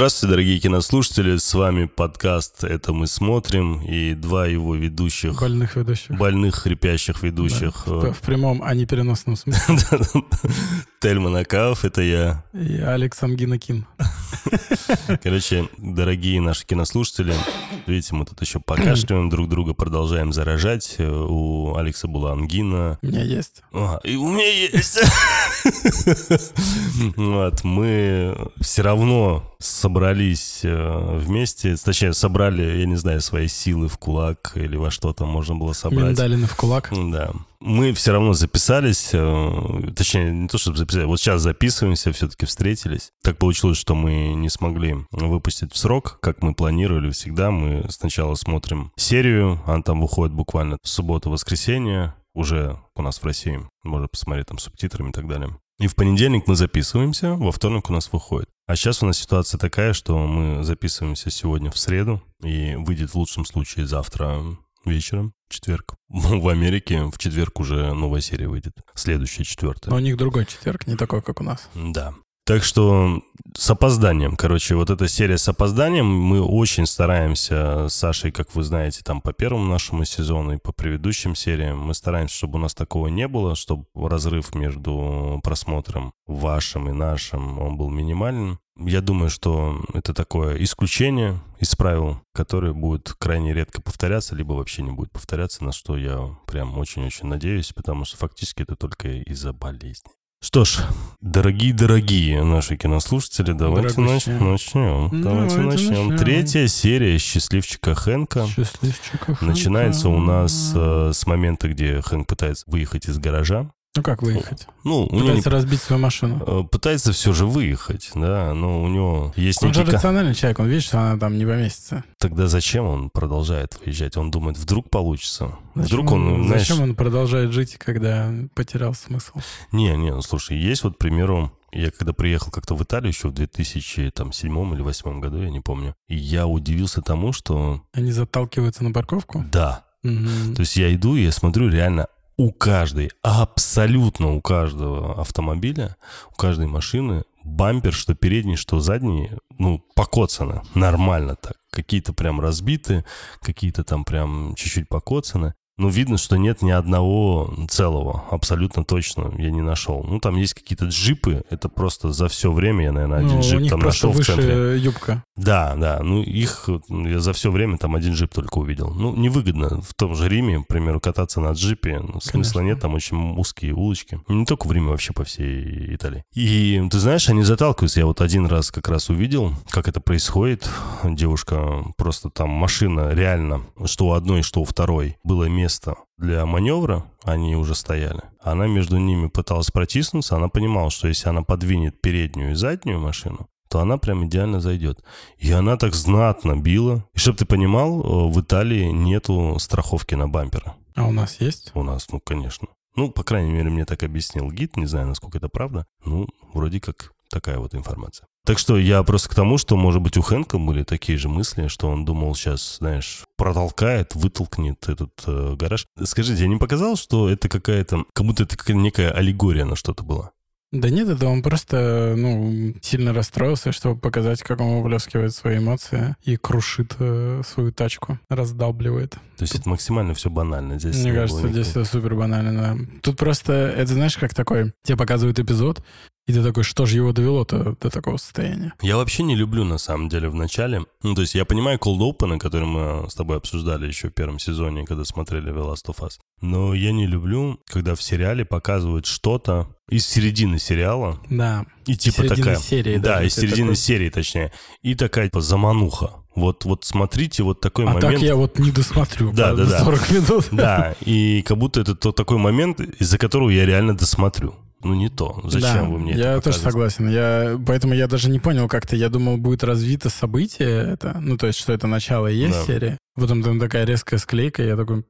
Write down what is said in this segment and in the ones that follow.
Здравствуйте, дорогие кинослушатели, с вами подкаст «Это мы смотрим» и два его ведущих, Больных ведущих. больных, хрипящих ведущих. В, в прямом, а не переносном смысле. Тельман Акаов, это я. И Алекс Амгинакин. Короче, дорогие наши кинослушатели, видите, мы тут еще покашливаем друг друга, продолжаем заражать. У Алекса была ангина. У меня есть. А, и у меня есть. Вот, мы все равно собрались э, вместе, точнее, собрали, я не знаю, свои силы в кулак или во что там можно было собрать. Миндалины в кулак. Да. Мы все равно записались, э, точнее, не то, чтобы записали, вот сейчас записываемся, все-таки встретились. Так получилось, что мы не смогли выпустить в срок, как мы планировали всегда. Мы сначала смотрим серию, она там выходит буквально в субботу-воскресенье, уже у нас в России. Можно посмотреть там субтитрами и так далее. И в понедельник мы записываемся, во вторник у нас выходит. А сейчас у нас ситуация такая, что мы записываемся сегодня в среду, и выйдет в лучшем случае завтра вечером, четверг. В Америке в четверг уже новая серия выйдет. Следующая, четвертая. Но у них другой четверг, не такой, как у нас. Да. Так что с опозданием, короче, вот эта серия с опозданием, мы очень стараемся с Сашей, как вы знаете, там по первому нашему сезону и по предыдущим сериям, мы стараемся, чтобы у нас такого не было, чтобы разрыв между просмотром вашим и нашим, он был минимален. Я думаю, что это такое исключение из правил, которое будет крайне редко повторяться, либо вообще не будет повторяться, на что я прям очень-очень надеюсь, потому что фактически это только из-за болезни. Что ж, дорогие-дорогие наши кинослушатели, давайте нач- начнем. Давайте, Давайте начнем. начнем. Третья серия «Счастливчика Хэнка». Счастливчика. Начинается у нас э, с момента, где Хэнк пытается выехать из гаража. Ну как выехать? Ну, у него не- Пытается разбить свою машину. э, пытается все же выехать, да, но у него есть Он же некий... ка- рациональный человек, он видит, что она там не поместится. Тогда зачем он продолжает выезжать? Он думает, вдруг получится. Зачем Вдруг он, он, знаешь... зачем он продолжает жить, когда потерял смысл? Не, не, ну слушай, есть вот, к примеру, я когда приехал как-то в Италию еще в 2007 или 2008 году, я не помню, я удивился тому, что Они заталкиваются на парковку? да, Мгм. то есть я иду и я смотрю реально у каждой, абсолютно у каждого автомобиля, у каждой машины бампер, что передний, что задний, ну, покоцано, нормально так. Какие-то прям разбиты, какие-то там прям чуть-чуть покоцаны. Но видно, что нет ни одного целого, абсолютно точно я не нашел. Ну, там есть какие-то джипы, это просто за все время я, наверное, один Ну, у джип них там нашел в выше центре. юбка. Да, да, ну их я за все время там один джип только увидел. Ну, невыгодно в том же Риме, к примеру, кататься на джипе, ну, смысла Конечно. нет, там очень узкие улочки. Не только в Риме, вообще по всей Италии. И ты знаешь, они заталкиваются. Я вот один раз как раз увидел, как это происходит. Девушка, просто там машина реально, что у одной, что у второй, было место для маневра, они уже стояли. Она между ними пыталась протиснуться, она понимала, что если она подвинет переднюю и заднюю машину, то она прям идеально зайдет. И она так знатно била. И чтобы ты понимал, э, в Италии нету страховки на бамперы. А у нас есть? У нас, ну, конечно. Ну, по крайней мере, мне так объяснил гид, не знаю, насколько это правда. Ну, вроде как такая вот информация. Так что я просто к тому, что, может быть, у Хэнка были такие же мысли, что он думал сейчас, знаешь, протолкает, вытолкнет этот э, гараж. Скажите, я не показал, что это какая-то, как будто это какая-то некая аллегория на что-то была? Да нет, это он просто, ну, сильно расстроился, чтобы показать, как он выплескивает свои эмоции и крушит э, свою тачку, раздалбливает. То есть это максимально все банально. Здесь не Мне кажется, здесь никакого- это супер банально, да. Тут просто, это знаешь, как такой, тебе показывают эпизод, и ты такой, что же его довело-то до такого состояния? Я вообще не люблю, на самом деле, в начале. Ну, то есть я понимаю Cold Open, который мы с тобой обсуждали еще в первом сезоне, когда смотрели The Last of Us. Но я не люблю, когда в сериале показывают что-то из середины сериала. Да. И типа середины такая... серии Да, даже из середины такой- серии, точнее. И такая типа замануха. Вот, вот смотрите, вот такой А момент. так я вот не досмотрю. Да, да, да. 40 минут. Да, и как будто это тот такой момент, из-за которого я реально досмотрю. Ну, не то. Зачем Да, вы мне я это тоже согласен. Я, поэтому я даже не понял как-то. Я думал, будет развито событие это. Ну, то есть, что это начало и есть Да. серия. Потом там такая резкая склейка, я такой...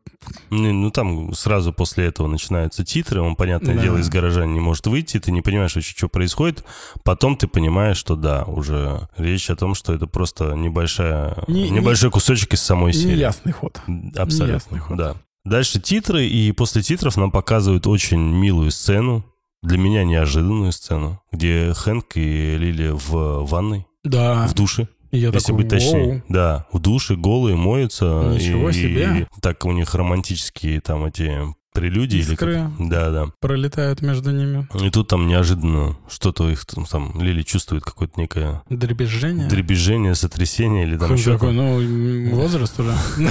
Ну, ну, там сразу после этого начинаются титры, он, понятное Да. дело, из гаража не может выйти, ты не понимаешь вообще, что происходит. Потом ты понимаешь, что да, уже речь о том, что это просто небольшая, Не- небольшой кусочек из самой серии. Неясный ход. Абсолютно, неясный ход. да. Дальше титры, и после титров нам показывают очень милую сцену, для меня неожиданную сцену, где Хэнк и Лили в ванной. Да. В душе. И я Если такой, быть точнее. «Воу». Да, в душе голые моются. Ничего и, себе. и так у них романтические там эти прелюдии. или как- Искры. Да, да. Пролетают между ними. И тут там неожиданно что-то их там, там Лили чувствует какое-то некое Дребезжение. дребезжение, сотрясение или там Он что-то. такой, ну, возраст уже.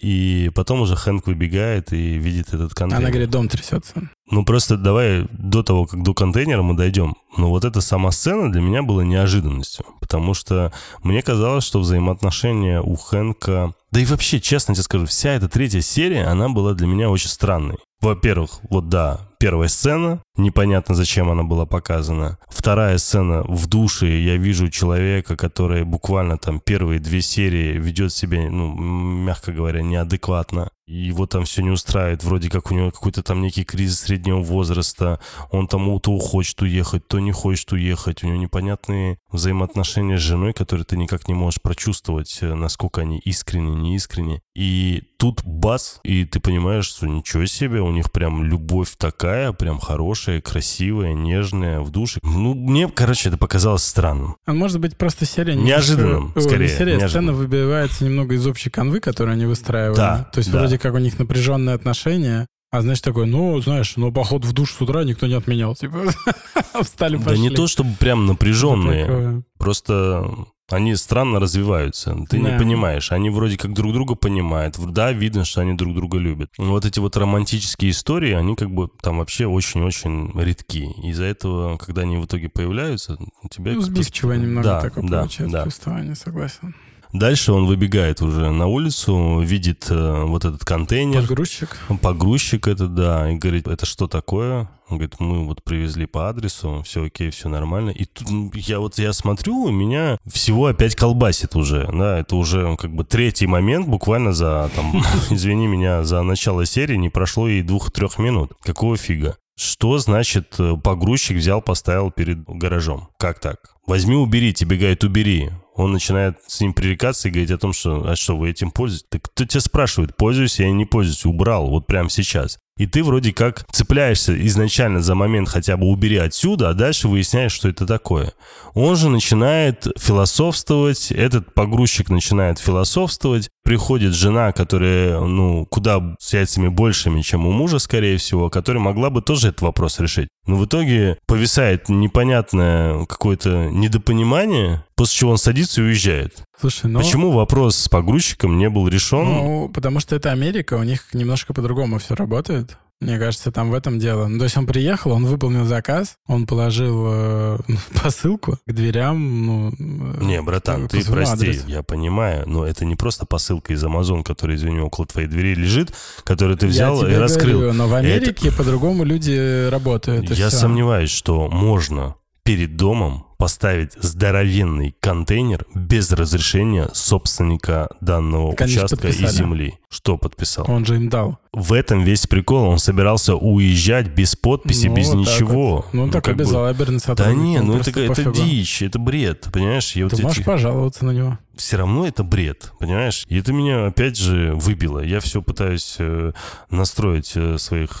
И потом уже Хэнк выбегает и видит этот контейнер. Она говорит, дом трясется. Ну просто давай до того, как до контейнера мы дойдем. Но вот эта сама сцена для меня была неожиданностью. Потому что мне казалось, что взаимоотношения у Хэнка... Да и вообще, честно тебе скажу, вся эта третья серия, она была для меня очень странной. Во-первых, вот да, первая сцена, непонятно зачем она была показана. Вторая сцена в душе, я вижу человека, который буквально там первые две серии ведет себя, ну, мягко говоря, неадекватно. Его там все не устраивает, вроде как у него какой-то там некий кризис среднего возраста, он там то хочет уехать, то не хочет уехать, у него непонятные взаимоотношения с женой, которые ты никак не можешь прочувствовать, э, насколько они искренне, не искренне. И тут бац, и ты понимаешь, что ничего себе, у них прям любовь такая, прям хорошая, красивая, нежная, в душе. Ну, мне, короче, это показалось странным. А может быть, просто серия... немножко- Неожиданным, Ой, не скорее, серия, неожиданным. сцена выбивается немного из общей канвы, которую они выстраивали. Да, То есть да. вроде как у них напряженные отношения, а значит такой, ну, знаешь, ну, поход в душ с утра никто не отменял. Типа, встали, Да пошли. не то, чтобы прям напряженные, Такое. Просто они странно развиваются. Ты не Да. понимаешь. Они вроде как друг друга понимают. Да, видно, что они друг друга любят. Но Вот эти вот романтические истории, они как бы там вообще очень-очень редки. Из-за этого, когда они в итоге появляются, у тебя... Ну, сбивчивое немного Да, такое да, получается да. повествование, согласен. Дальше он выбегает уже на улицу, видит э, вот этот контейнер. Погрузчик. Погрузчик это, да, и говорит, это что такое? Он говорит, мы вот привезли по адресу, все окей, все нормально. И тут я вот я смотрю, и меня всего опять колбасит уже, да, это уже как бы третий момент, буквально за, там, извини меня, за начало серии не прошло и двух-трех минут. Какого фига? Что значит э, погрузчик взял, поставил перед гаражом? Как так? Возьми, убери, тебе говорит, убери. Он начинает с ним пререкаться и говорить о том, что, а что, вы этим пользуетесь? Так кто тебя спрашивает, пользуюсь я или не пользуюсь? Убрал, вот прямо сейчас. И ты вроде как цепляешься изначально за момент хотя бы убери отсюда, а дальше выясняешь, что это такое. Он же начинает философствовать, этот погрузчик начинает философствовать, приходит жена, которая, ну, куда с яйцами большими, чем у мужа, скорее всего, которая могла бы тоже этот вопрос решить. Но в итоге повисает непонятное какое-то недопонимание, после чего он садится и уезжает. Слушай, ну... Почему вопрос с погрузчиком не был решен? Ну, потому что это Америка, у них немножко по-другому все работает. Мне кажется, там в этом дело. Ну, то есть он приехал, он выполнил заказ, он положил э, посылку к дверям. Ну, э, Не, братан, ты прости, адресу. я понимаю, но это не просто посылка из Amazon, которая, извини, около твоей двери лежит, которую ты взял Я и раскрыл. говорю, но в Америке по-другому люди работают. Я всё. сомневаюсь, что можно перед домом поставить здоровенный контейнер без разрешения собственника данного ж участка и подписали. земли. Что подписал? Он же им дал. В этом весь прикол. Он собирался уезжать без подписи, Ну, без вот ничего. вот. Ну, такой как бы- безалаберный Да сотрудник. не, ему ну это, это дичь, это бред, понимаешь? Я вот Ты эти- можешь пожаловаться на него. все равно это бред, понимаешь? И это меня опять же выбило. Я все пытаюсь э, настроить э, своих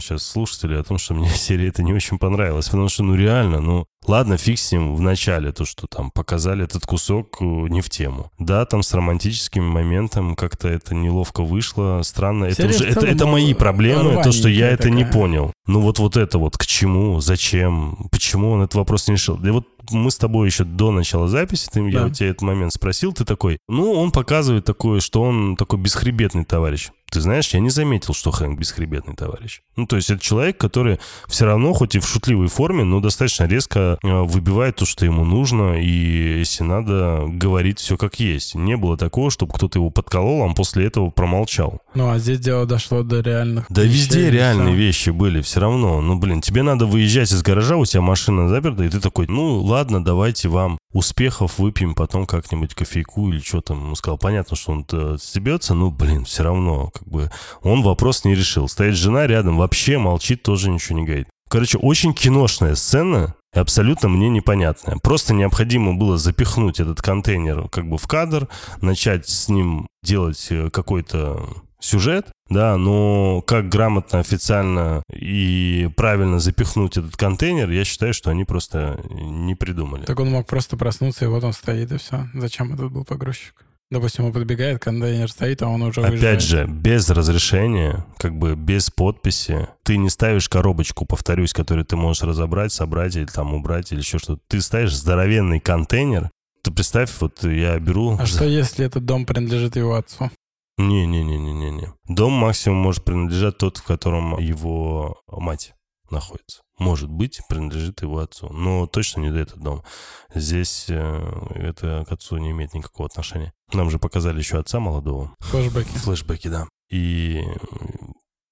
сейчас слушателей о том, что мне серия это не очень понравилась, потому что, ну реально, ну ладно, фиг с ним в начале, то, что там показали этот кусок э, не в тему. Да, там с романтическим моментом как-то это неловко вышло, странно. Это, уже, это, это мои э, проблемы, то, что я это не понял. Ну вот, вот это вот, к чему, зачем, почему он этот вопрос не решил. Да вот мы с тобой еще до начала записи, ты, я Да. у тебя этот момент спросил, ты такой, ну, он показывает такое, что он такой бесхребетный товарищ. Ты знаешь, я не заметил, что Хэнк бесхребетный товарищ. Ну, то есть это человек, который все равно, хоть и в шутливой форме, но достаточно резко э, выбивает то, что ему нужно, и если надо, говорит все как есть. Не было такого, чтобы кто-то его подколол, а он после этого промолчал. Ну, а здесь дело дошло до реальных Да вещей, везде реальные вещи были, все равно. Ну, блин, тебе надо выезжать из гаража, у тебя машина заперта, и ты такой, ну, ладно, давайте вам успехов выпьем потом как-нибудь кофейку или что там. Он сказал, понятно, что он э, стебется, ну, блин, все равно, как бы, он вопрос не решил. Стоит жена рядом, вообще молчит, тоже ничего не говорит. Короче, очень киношная сцена, абсолютно мне непонятная. Просто необходимо было запихнуть этот контейнер как бы в кадр, начать с ним делать э, какой-то сюжет, да, но как грамотно, официально и правильно запихнуть этот контейнер, я считаю, что они просто не придумали. Так он мог просто проснуться, и вот он стоит, и все. Зачем этот был погрузчик? Допустим, он подбегает, контейнер стоит, а он уже Опять выезжает. же, без разрешения, как бы без подписи, ты не ставишь коробочку, повторюсь, которую ты можешь разобрать, собрать или там убрать или еще что-то. Ты ставишь здоровенный контейнер. Ты представь, вот я беру... А что, если этот дом принадлежит его отцу? Не-не-не-не-не-не. Дом максимум может принадлежать тот, в котором его мать находится. Может быть, принадлежит его отцу. Но точно не этот дом. Здесь э, это к отцу не имеет никакого отношения. Нам же показали еще отца молодого. Флэшбэки. Флэшбэки, да. И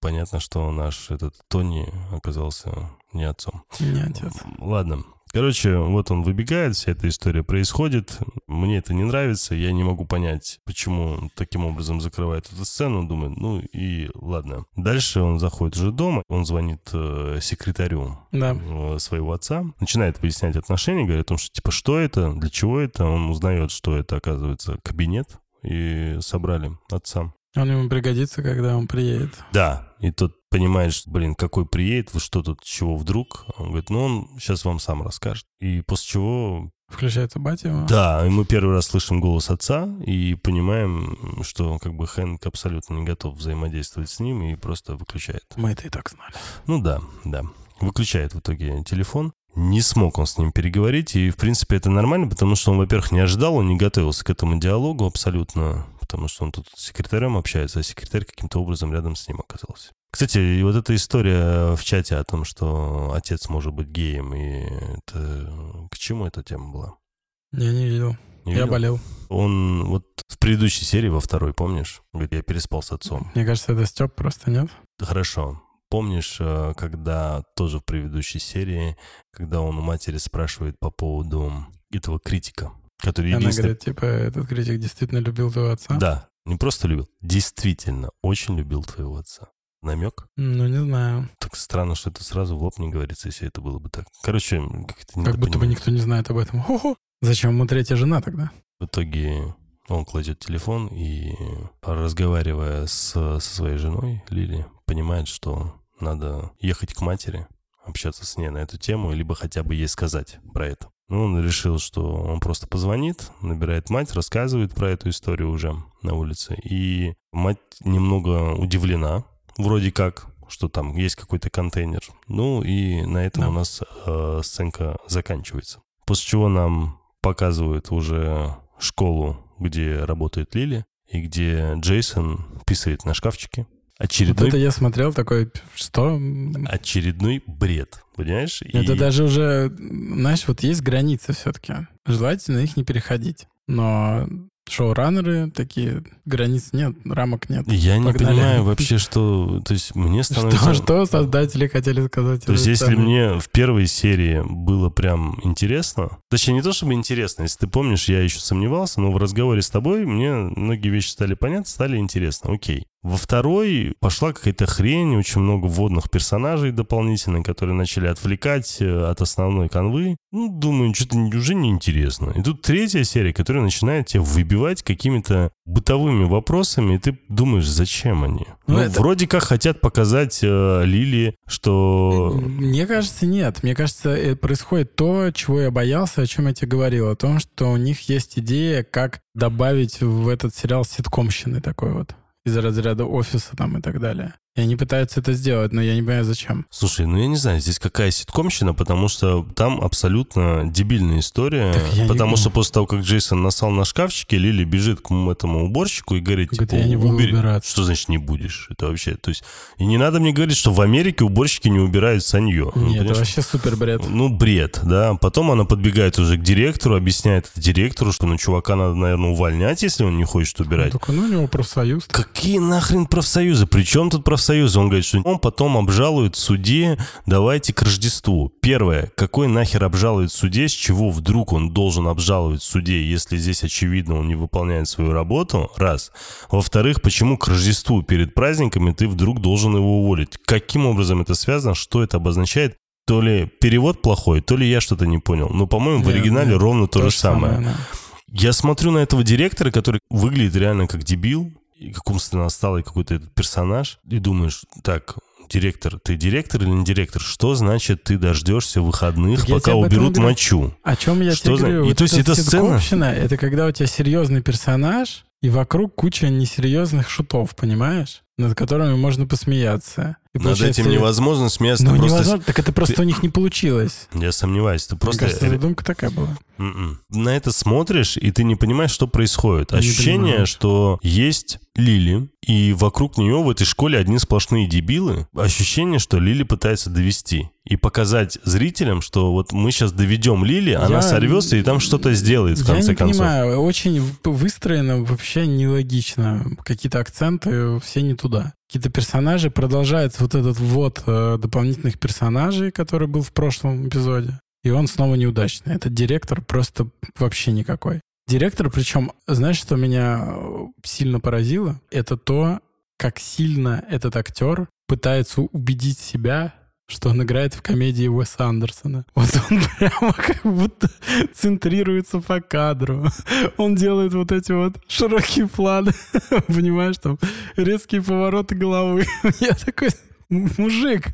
понятно, что наш этот Тони оказался не отцом. Не отец. Ладно. Короче, вот он выбегает, вся эта история происходит. Мне это не нравится, я не могу понять, почему он таким образом закрывает эту сцену. Думаю, ну и ладно. Дальше он заходит уже дома, он звонит э, секретарю Да. э, своего отца, начинает выяснять отношения, говорит о том, что типа что это, для чего это. Он узнает, что это оказывается кабинет, и собрали отца. Он ему пригодится, когда он приедет. Да, и тот понимает, что, блин, какой приедет, вы что тут, чего вдруг? Он говорит, ну он сейчас вам сам расскажет. И после чего, Включается батя его. да, и мы первый раз слышим голос отца и понимаем, что как бы Хэнк абсолютно не готов взаимодействовать с ним и просто выключает. Мы это и так знали. Ну да, да. Выключает в итоге телефон. Не смог он с ним переговорить, и, в принципе, это нормально, потому что он, во-первых, не ожидал, он не готовился к этому диалогу абсолютно, потому что он тут с секретарем общается, а секретарь каким-то образом рядом с ним оказался. Кстати, и вот эта история в чате о том, что отец может быть геем, и это... К чему эта тема была? Я не видел. Не Я видел? болел. Он вот в предыдущей серии, во второй, помнишь? Говорит, я переспал с отцом. Мне кажется, это Степ просто, нет? Хорошо. Помнишь, э, когда тоже в предыдущей серии, когда он у матери спрашивает по поводу этого критика, который Она единственный... говорит, типа, этот критик действительно любил твоего отца? Да, не просто любил, действительно очень любил твоего отца. Намек? Ну, не знаю. Так странно, что это сразу в лоб не говорится, если это было бы так. Короче, как-то Как будто бы никто не знает об этом. Хо-хо. Зачем ему третья жена тогда? В итоге он кладет телефон и, разговаривая с, со своей женой, Лили, понимает, что надо ехать к матери, общаться с ней на эту тему, либо хотя бы ей сказать про это. Ну, он решил, что он просто позвонит, набирает мать, рассказывает про эту историю уже на улице. И мать немного удивлена, вроде как, что там есть какой-то контейнер. Ну, и на этом Да. у нас э, сценка заканчивается. После чего нам показывают уже школу, где работает Лили, и где Джейсон писает на шкафчике. Вот Очередной, это я смотрел такой, что? очередной бред, понимаешь? Это И- даже уже, знаешь, вот есть границы все-таки. Желательно их не переходить. Но шоураннеры такие, границ нет, рамок нет. Я не Погнали. понимаю вообще, что... То есть мне становится... Что, что создатели хотели сказать? То есть, если сценой? мне в первой серии было прям интересно, точнее, не то чтобы интересно, если ты помнишь, я еще сомневался, но в разговоре с тобой мне многие вещи стали понятны, стали интересно, окей. Во второй пошла какая-то хрень, очень много вводных персонажей дополнительных, которые начали отвлекать э, от основной канвы. Ну, думаю, что-то уже неинтересно. И тут третья серия, которая начинает тебя выбивать какими-то бытовыми вопросами, и ты думаешь, зачем они? Ну, Ну, это- вроде как хотят показать э, Лили, что... Мне кажется, нет. Мне кажется, э, происходит то, чего я боялся, о чем я тебе говорил. О том, что у них есть идея, как добавить в этот сериал ситкомщины такой вот. Из разряда офиса там и так далее. И они пытаются это сделать, но я не понимаю, зачем. Слушай, ну я не знаю, здесь какая ситкомщина, потому что там абсолютно дебильная история. Потому что после того, как Джейсон насал на шкафчике, Лили бежит к этому уборщику и говорит, типа, «Я не буду «Убери». убираться. Что значит не будешь? Это вообще, то есть... И не надо мне говорить, что в Америке уборщики не убирают санье. Ну, Нет, это понимаешь? вообще супер бред. Ну, бред, да. Потом она подбегает уже к директору, объясняет директору, что ну чувака надо, наверное, увольнять, если он не хочет убирать. Только, ну, у него профсоюз. Какие нахрен профсоюзы? При чем тут профсоюзы? Он говорит, что он потом обжалует в суде, давайте к Рождеству. Первое, какой нахер обжалует в суде, с чего вдруг он должен обжаловать в суде, если здесь очевидно он не выполняет свою работу? Раз. Во-вторых, почему к Рождеству перед праздниками ты вдруг должен его уволить? Каким образом это связано? Что это обозначает? То ли перевод плохой, то ли я что-то не понял. Но, по-моему, в оригинале ровно то, же самое. да. Я смотрю на этого директора, который выглядит реально как дебил. Как умственно отсталый какой-то этот персонаж, и думаешь, так, директор, ты директор или не директор? Что значит ты дождешься выходных, Так пока уберут говорю. мочу? О чем я Что тебе за- говорю? и Вот то есть эта сцена- это когда у тебя серьезный персонаж, и вокруг куча несерьезных шутов, понимаешь? Над которыми можно посмеяться. И Над этим невозможно смеяться. Ну, просто... невозможно. Так это просто ты- у них не получилось. Я сомневаюсь. Ты просто... Мне кажется, задумка такая была. М-м. На это смотришь, и ты не понимаешь, что происходит. Не Ощущение, что есть Лили, и вокруг нее в этой школе одни сплошные дебилы. Ощущение, что Лили пытается довести. И показать зрителям, что вот мы сейчас доведем Лили, она Я- сорвется и там что-то сделает в Я конце не концов. понимаю, очень выстроено вообще нелогично. Какие-то акценты все не туда. Какие-то персонажи, продолжается вот этот ввод э, дополнительных персонажей, который был в прошлом эпизоде. И он снова неудачный. Этот директор просто вообще никакой. Директор, причем, знаешь, что меня э, сильно поразило? Это то, как сильно этот актер пытается убедить себя, что он играет в комедии Уэса Андерсона. Вот он прямо как будто центрируется по кадру. Он делает вот эти вот широкие планы, понимаешь, там резкие повороты головы. Я такой, мужик,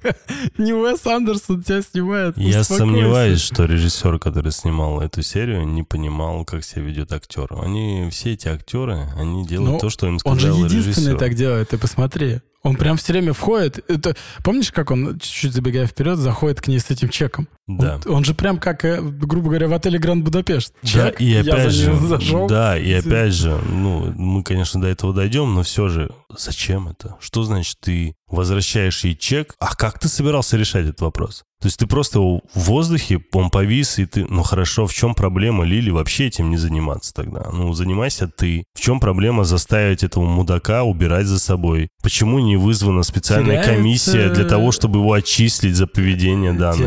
не Уэс Андерсон тебя снимает. Я успокойся». сомневаюсь, что режиссер, который снимал эту серию, не понимал, как себя ведет актер. Они, все эти актеры, они делают Ну, то, что им Он же сказал единственный режиссер. так делает, ты посмотри. Он прям все время входит. Это, помнишь, как он, чуть-чуть забегая вперед, заходит к ней с этим чеком? Он- Да. Он, же прям как, э, грубо говоря, в отеле Гранд Будапешт. Да, Чек, и опять же, зашел. да, и опять же, ну, мы, конечно, до этого дойдем, но все же, зачем это? Что значит ты возвращаешь ей чек? А как ты собирался решать этот вопрос? То есть ты просто в воздухе, он повис, и ты, ну хорошо, в чем проблема Лили вообще этим не заниматься тогда? Ну, занимайся ты. В чем проблема заставить этого мудака убирать за собой? Почему не вызвана специальная Теряется- комиссия для того, чтобы его отчислить за поведение данное? там?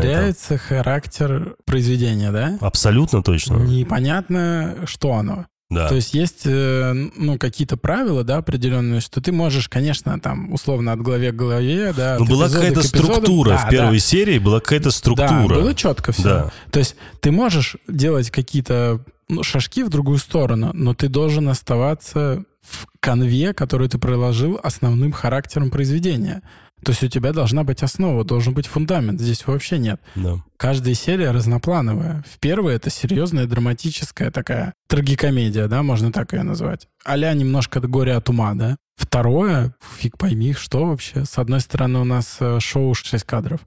Характер произведения, да? Абсолютно точно. Непонятно, что оно. Да. То есть есть, э, ну, какие-то правила, да, определенные, что ты можешь, конечно, там, условно, от главе к главе, да, Ну, от была какая-то структура. Да, в первой да. серии была какая-то структура. Да, было четко все. Да. То есть ты можешь делать какие-то ну, шажки в другую сторону, но ты должен оставаться в конве, который ты проложил основным характером произведения. То есть у тебя должна быть основа, должен быть фундамент. Здесь вообще нет. Да. Каждая серия разноплановая. В первой это серьезная драматическая такая трагикомедия, да, можно так ее назвать. Аля немножко горе от ума, да. Второе, фиг пойми, что вообще. С одной стороны у нас э, шоу 6 кадров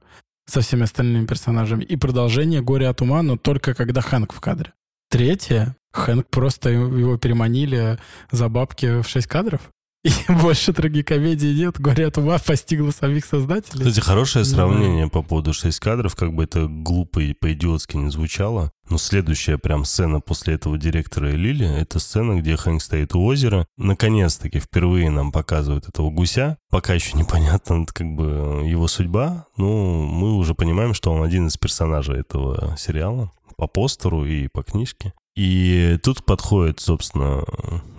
со всеми остальными персонажами. И продолжение горе от ума, но только когда Хэнк в кадре. Третье, Хэнк просто его переманили за бабки в 6 кадров. И больше трагикомедии нет, горе от ума постигло самих создателей. Кстати, хорошее Не сравнение по поводу 6 кадров, как бы это глупо и по-идиотски не звучало. Но следующая прям сцена после этого директора и Лили, это сцена, где Хэнк стоит у озера. Наконец-таки впервые нам показывают этого гуся. Пока еще непонятно как бы его судьба, но мы уже понимаем, что он один из персонажей этого сериала по постеру и по книжке. И тут подходит, собственно,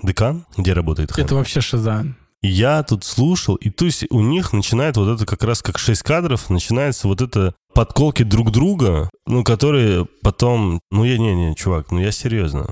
декан, где работает Хэнк. Это вообще шиза. И я тут слушал, и то есть у них начинает вот это как раз как 6 кадров, начинается вот это подколки друг друга, ну, которые потом... Ну, я не-не, чувак, ну я серьезно.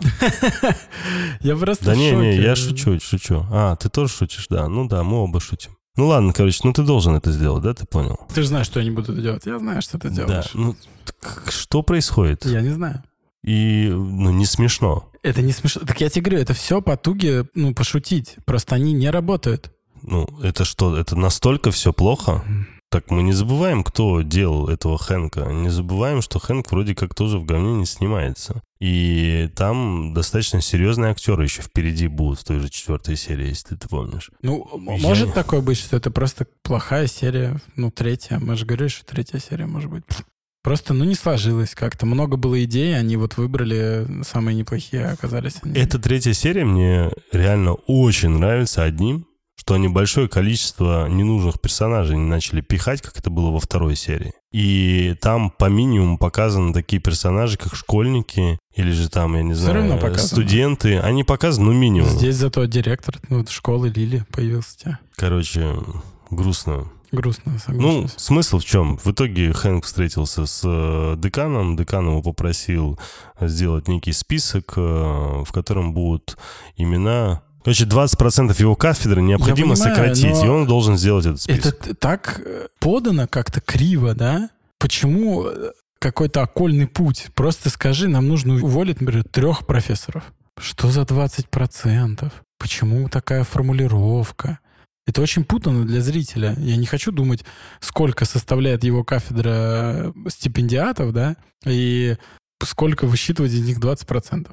Я просто Да не-не, я шучу, шучу. А, ты тоже шутишь, да? Ну да, мы оба шутим. Ну ладно, короче, ну ты должен это сделать, да, ты понял? Ты же знаешь, что я не буду это делать. Я знаю, что ты Да, делаешь. ну так что происходит? Я не знаю. И, ну, не смешно. Это не смешно. Так я тебе говорю, это все потуги, ну, пошутить. Просто они не работают. Ну, это что, это настолько все плохо? Так мы не забываем, кто делал этого Хэнка. Не забываем, что Хэнк вроде как тоже в говне не снимается. И там достаточно серьезные актеры еще впереди будут в той же четвертой серии, если ты помнишь. Ну, Я может такое быть, что это просто плохая серия, ну, третья. Мы же говорили, что третья серия может быть. Просто, ну, не сложилось как-то. Много было идей, они вот выбрали самые неплохие, а оказались они. Эта третья серия мне реально очень нравится одним, что они большое количество ненужных персонажей не начали пихать, как это было во второй серии. И там по минимуму показаны такие персонажи, как школьники, или же там, я не равно знаю, показано. студенты. Они показаны, ну, минимум. Здесь зато директор ну, школы Лили появился. Короче, грустно. Грустно, Ну, соглашусь. смысл в чем? В итоге Хэнк встретился с э, деканом. Декан его попросил сделать некий список, э, в котором будут имена Короче, 20% его кафедры необходимо понимаю, сократить, и он должен сделать этот список. Это так э, подано как-то криво, да? Почему какой-то окольный путь? Просто скажи, нам нужно уволить, например, трех профессоров. Что за 20%? Почему такая формулировка? Это очень путано для зрителя. Я не хочу думать, сколько составляет его кафедра стипендиатов, да, и сколько высчитывать из них 20%.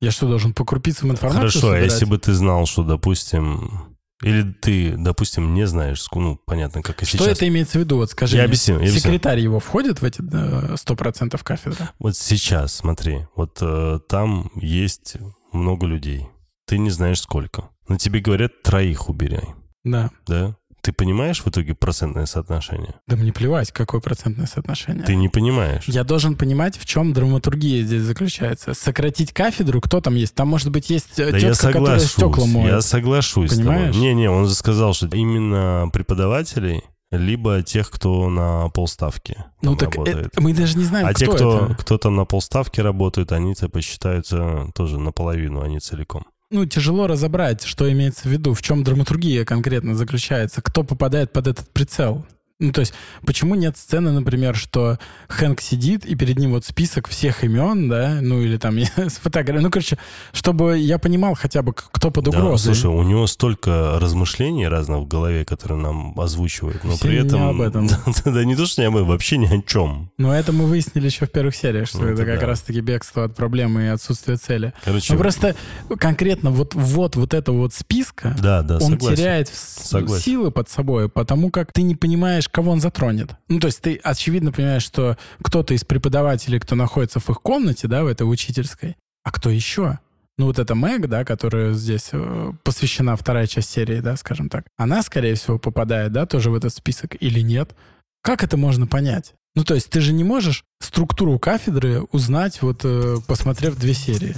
Я что, должен по крупицам информацию Хорошо, а собирать? если бы ты знал, что, допустим... Или ты, допустим, не знаешь, ну, понятно, как и Что сейчас. это имеется в виду? Вот скажи Я мне. объясню, я объясню. Секретарь его входит в эти э, 100% кафедры? Вот сейчас, смотри, вот э, там есть много людей. Ты не знаешь сколько. Но тебе говорят, троих убирай. Да. Да? Ты понимаешь в итоге процентное соотношение? Да мне плевать, какое процентное соотношение. Ты не понимаешь. Я должен понимать, в чем драматургия здесь заключается. Сократить кафедру, кто там есть? Там, может быть, есть э, Да тетка, я которая соглашусь. стекла моет. Я соглашусь. Понимаешь? Не-не, он же сказал, что именно преподавателей, либо тех, кто на полставки ну так работает. это- мы даже не знаем, а кто те, кто, это. кто там на полставки работают, они типа считаются тоже наполовину, а не целиком. Ну, тяжело разобрать, что имеется в виду, в чем драматургия конкретно заключается, кто попадает под этот прицел. Ну, то есть, почему нет сцены, например, что Хэнк сидит, и перед ним вот список всех имен, да, ну, или там с фотографией. Ну, короче, чтобы я понимал хотя бы, кто под Да, угрозой. слушай, у него столько размышлений разных в голове, которые нам озвучивают, но Все при не этом... об этом. Да, да не то, что не об этом, вообще ни о чем. Но это мы выяснили еще в первых сериях, что Ну, это это как да. раз-таки бегство от проблемы и отсутствие цели. Короче, Ну, просто конкретно вот, вот, вот этого вот списка, да, да, он согласен. теряет Согласен. силы под собой, потому как ты не понимаешь, кого он затронет. Ну, то есть ты очевидно понимаешь, что кто-то из преподавателей, кто находится в их комнате, да, в этой учительской, а кто еще? Ну, вот эта Мэг, да, которая здесь э, посвящена вторая часть серии, да, скажем так, она, скорее всего, попадает, да, тоже в этот список или нет? Как это можно понять? Ну, то есть ты же не можешь структуру кафедры узнать, вот э, посмотрев две серии.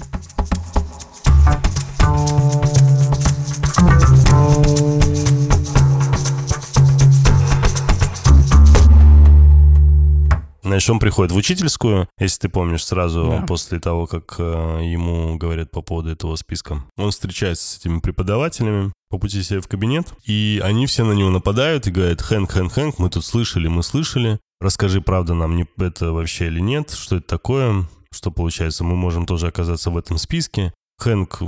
Значит, он приходит в учительскую, если ты помнишь, сразу Да. после того, как э, ему говорят по поводу этого списка. Он встречается с этими преподавателями по пути себе в кабинет, и они все на него нападают и говорят, Хэнк, Хэнк, Хэнк, мы тут слышали, мы слышали, расскажи, правда нам не это вообще или нет, что это такое, что получается, мы можем тоже оказаться в этом списке. Хэнк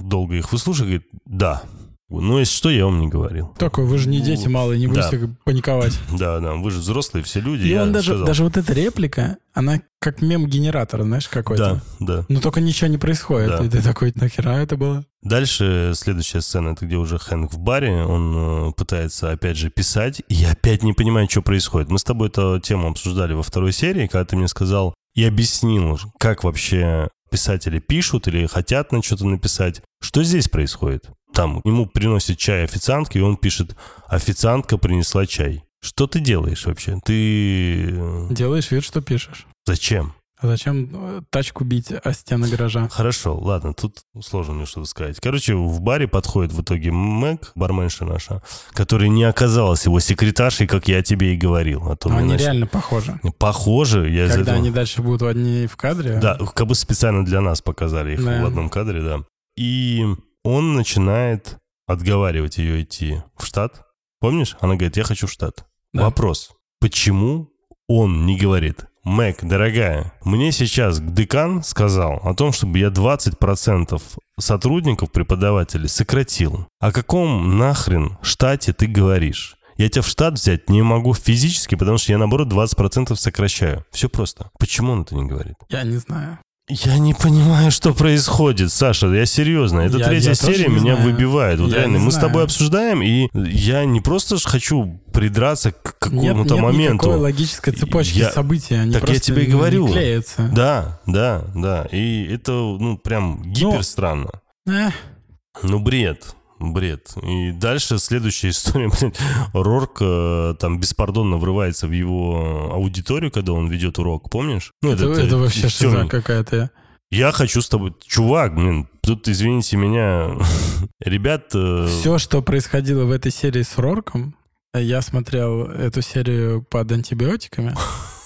долго их выслушивает, говорит, да. Ну, если что, я вам не говорил. Такой, вы же не дети малые, не Да. будете паниковать. Да, да, вы же взрослые все люди. И он даже, сказал. даже вот эта реплика, она как мем-генератор, знаешь, какой-то. Да, да. Но только ничего не происходит. Да. И ты такой, нахера это было? Дальше следующая сцена, это где уже Хэнк в баре, он э, пытается опять же писать, и я опять не понимаю, что происходит. Мы с тобой эту тему обсуждали во второй серии, когда ты мне сказал и объяснил, как вообще писатели пишут или хотят на что-то написать. Что здесь происходит? Там ему приносит чай официантка, и он пишет «Официантка принесла чай». Что ты делаешь вообще? Ты... э, Делаешь вид, что пишешь. Зачем? А зачем э, тачку бить о стены гаража? Хорошо, ладно, тут сложно мне что-то сказать. Короче, в баре подходит в итоге Мэг, барменша наша, которая не оказалась его секретаршей, как я тебе и говорил. А то Но мне они начали- реально похожи. Похоже, я из Когда этого- они дальше будут одни в кадре. Да, как бы специально для нас показали их Да. в одном кадре, да. И он начинает отговаривать ее идти в штат. Помнишь? Она говорит, я хочу в штат. Да. Вопрос, почему он не говорит, Мэг, дорогая, мне сейчас декан сказал о том, чтобы я 20% сотрудников, преподавателей сократил. О каком нахрен штате ты говоришь? Я тебя в штат взять не могу физически, потому что я, наоборот, 20% сокращаю. Все просто. Почему он это не говорит? Я не знаю. Я не понимаю, что происходит, Саша, я серьезно. Эта Я- третья я серия меня знаю. выбивает. Вот Я реально, мы с знаю. тобой обсуждаем, и я не просто ж хочу придраться к Нет, какому-то нет моменту. никакой логической цепочки Я- событий. Они Так я тебе и говорю. клеятся. Да, да, да. И это, ну, прям гипер странно. Эх, Ну, бред. Бред. И дальше следующая история, блин, Рорк э, там беспардонно врывается в его аудиторию, когда он ведет урок, помнишь? Ну, это, этот, э, это вообще шиза какая-то. Я хочу с тобой... Чувак, блин, тут, извините меня, ребят... э, Все, что происходило в этой серии с Рорком, я смотрел эту серию под антибиотиками,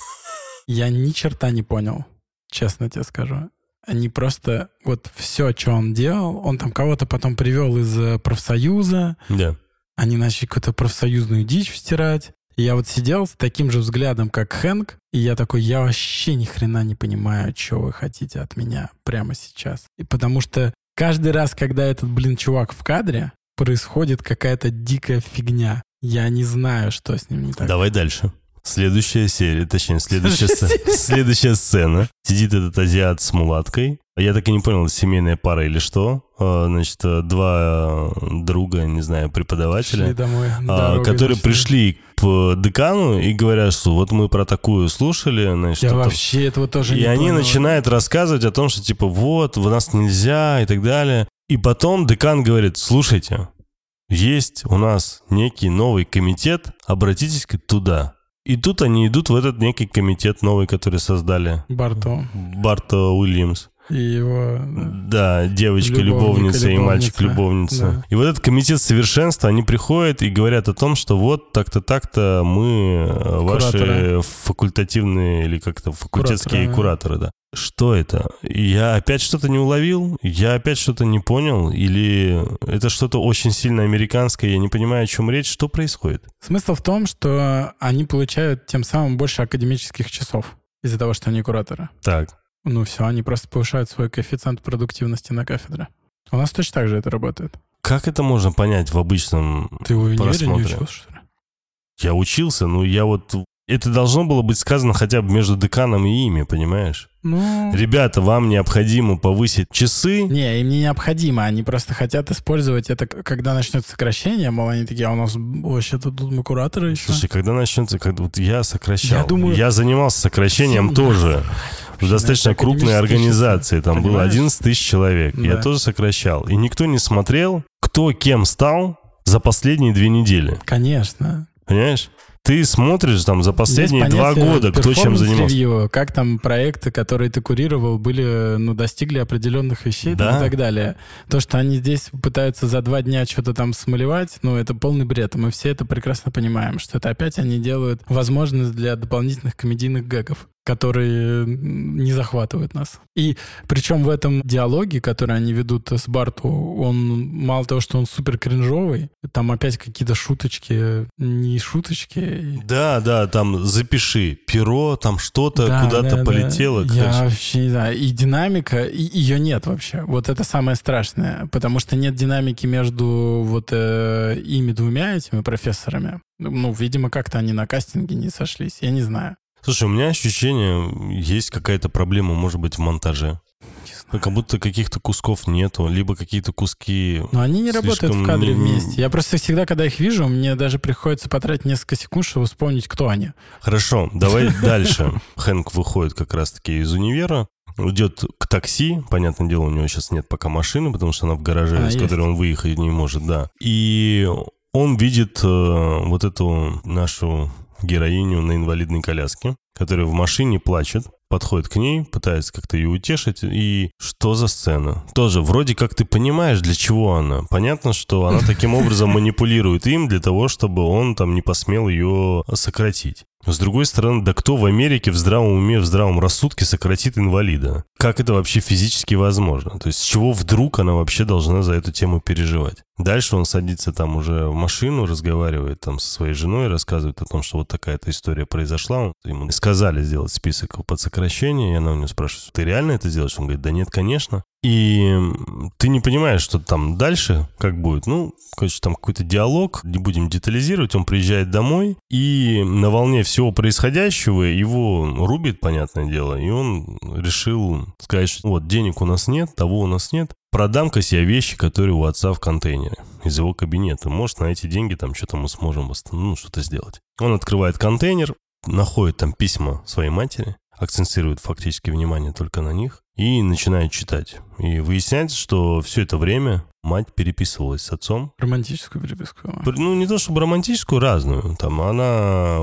я ни черта не понял, честно тебе скажу. Они просто вот все, что он делал, он там кого-то потом привел из э, профсоюза, Да. они начали какую-то профсоюзную дичь втирать. И я вот сидел с таким же взглядом, как Хэнк, и я такой, я вообще ни хрена не понимаю, что вы хотите от меня прямо сейчас. И потому что каждый раз, когда этот, блин, чувак в кадре, происходит какая-то дикая фигня. Я не знаю, что с ним не так. Давай дальше. Следующая серия, точнее, следующая, сцена, следующая сцена. Сидит этот азиат с мулаткой. Я так и не понял, семейная пара или что. А, Значит, э, два э, друга, не знаю, преподавателя, домой. а, которые зашли. пришли к декану и говорят, что вот мы про такую слушали, значит, Я вообще этого тоже и не они понял. начинают рассказывать о том, что типа вот, в нас нельзя и так далее. И потом декан говорит, слушайте, есть у нас некий новый комитет, обратитесь-ка туда. И тут они идут в этот некий комитет новый, который создали Барто Барта Уильямс. И его... Да, девочка-любовница и мальчик-любовница. Да. И вот этот комитет совершенства, они приходят и говорят о том, что вот так-то, так-то мы э, ваши Кураторы. факультативные или как-то факультетские Кураторы, кураторы, да. Что это? Я опять что-то не уловил? Я опять что-то не понял? Или это что-то очень сильно американское? Я не понимаю, о чем речь. Что происходит? Смысл в том, что они получают тем самым больше академических часов из-за того, что они кураторы. Так, Ну все, они просто повышают свой коэффициент продуктивности на кафедре. У нас точно так же это работает. как это можно понять в обычном... Ты в универе не учился, что ли? Я учился, но я вот... Это должно было быть сказано хотя бы между деканом и ими, понимаешь? Ну, Ребята, вам необходимо повысить часы. не, им не необходимо. Они просто хотят использовать это, когда начнется сокращение. Мол, они такие, а у нас вообще-то тут мы кураторы еще. Слушай, когда начнется, когда вот я сокращал, Я думаю- я занимался сокращением Всем тоже достаточно это крупной организации, там было Понимаешь? 11 тысяч человек, я Да. тоже сокращал, и никто не смотрел, кто кем стал за последние две недели, Конечно. понимаешь? Ты смотришь там за последние два года, кто чем занимался. review, как там проекты, которые ты курировал, были, ну, достигли определенных вещей там Да. и так далее. То, что они здесь пытаются за два дня что-то там смалевать, ну, это полный бред. Мы все это прекрасно понимаем, что это опять они делают возможность для дополнительных комедийных гэгов которые не захватывают нас. И причем в этом диалоге, который они ведут с Барту, он мало того, что он супер кринжовый, там опять какие-то шуточки, не шуточки. Да, да, там запиши перо, там что-то Да, куда-то да, да. полетело. Я короче. вообще не знаю. И динамика, и ее нет вообще. Вот это самое страшное. Потому что нет динамики между вот э, ими двумя этими профессорами. Ну, видимо, как-то они на кастинге не сошлись. Я не знаю. Слушай, у меня ощущение, есть какая-то проблема, может быть, в монтаже. Ну, Как будто каких-то кусков нету, либо какие-то куски... Но они не работают в кадре вместе. Я просто всегда, когда их вижу, мне даже приходится потратить несколько секунд, чтобы вспомнить, кто они. Хорошо, давай дальше. Хэнк выходит как раз-таки из универа, идет к такси. Понятное дело, у него сейчас нет пока машины, потому что она в гараже, А, есть. которой он выехать не может, да. И он видит э, вот эту нашу героиню на инвалидной коляске, которая в машине плачет, подходит к ней, пытается как-то ее утешить. И что за сцена? Тоже вроде как ты понимаешь, для чего она. Понятно, что она таким образом манипулирует им для того, чтобы он там не посмел ее сократить. С другой стороны, да кто в Америке в здравом уме, в здравом рассудке сократит инвалида? Как это вообще физически возможно? То есть с чего вдруг она вообще должна за эту тему переживать? Дальше он садится там уже в машину, разговаривает там со своей женой, рассказывает о том, что вот такая-то история произошла. Ему сказали сделать список под сокращение, и она у него спрашивает, ты реально это делаешь? Он говорит, да нет, конечно. И ты не понимаешь, что там дальше, как будет. Ну, короче, там какой-то диалог, не будем детализировать. Он приезжает домой, и на волне всего происходящего его рубит, понятное дело, и он решил сказать, что вот денег у нас нет, того у нас нет, продам-ка себе вещи, которые у отца в контейнере из его кабинета. Может, на эти деньги там что-то мы сможем ну, что-то сделать. Он открывает контейнер, находит там письма своей матери, акцентирует фактически внимание только на них и начинает читать. И выясняется, что все это время мать переписывалась с отцом. Романтическую переписку. Ну, не то чтобы романтическую, разную. Там она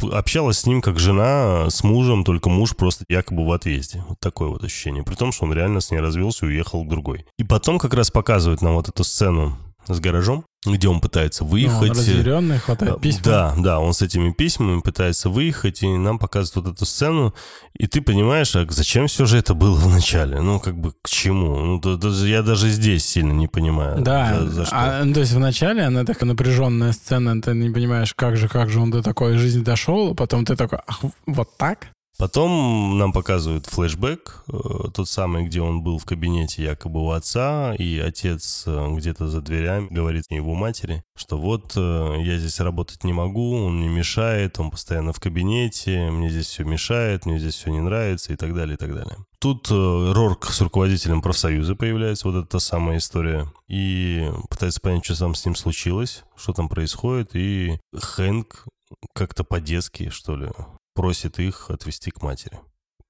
общалась с ним как жена с мужем, только муж просто якобы в отъезде. Вот такое вот ощущение. При том, что он реально с ней развелся и уехал к другой. И потом как раз показывают нам вот эту сцену с гаражом, где он пытается Ну, выехать. он разъяренный, хватает Э, письма. Да, да, он с этими письмами пытается выехать, и нам показывают вот эту сцену, и ты понимаешь, а зачем все же это было в начале? Ну, как бы к чему? Ну, да- даже- я даже здесь сильно не понимаю. Да, за- за что. а, ну, то есть вначале она такая напряженная сцена, ты не понимаешь, как же, как же он до такой жизни дошел, а потом ты такой, ах, вот так? Потом нам показывают флешбэк, э, тот самый, где он был в кабинете якобы у отца, и отец э, где-то за дверями говорит его матери, что вот э, я здесь работать не могу, он мне мешает, он постоянно в кабинете, мне здесь все мешает, мне здесь все не нравится и так далее, и так далее. Тут Рорк с руководителем профсоюза появляется, вот эта та самая история, и пытается понять, что там с ним случилось, что там происходит, и Хэнк как-то по-детски, что ли, просит их отвести к матери.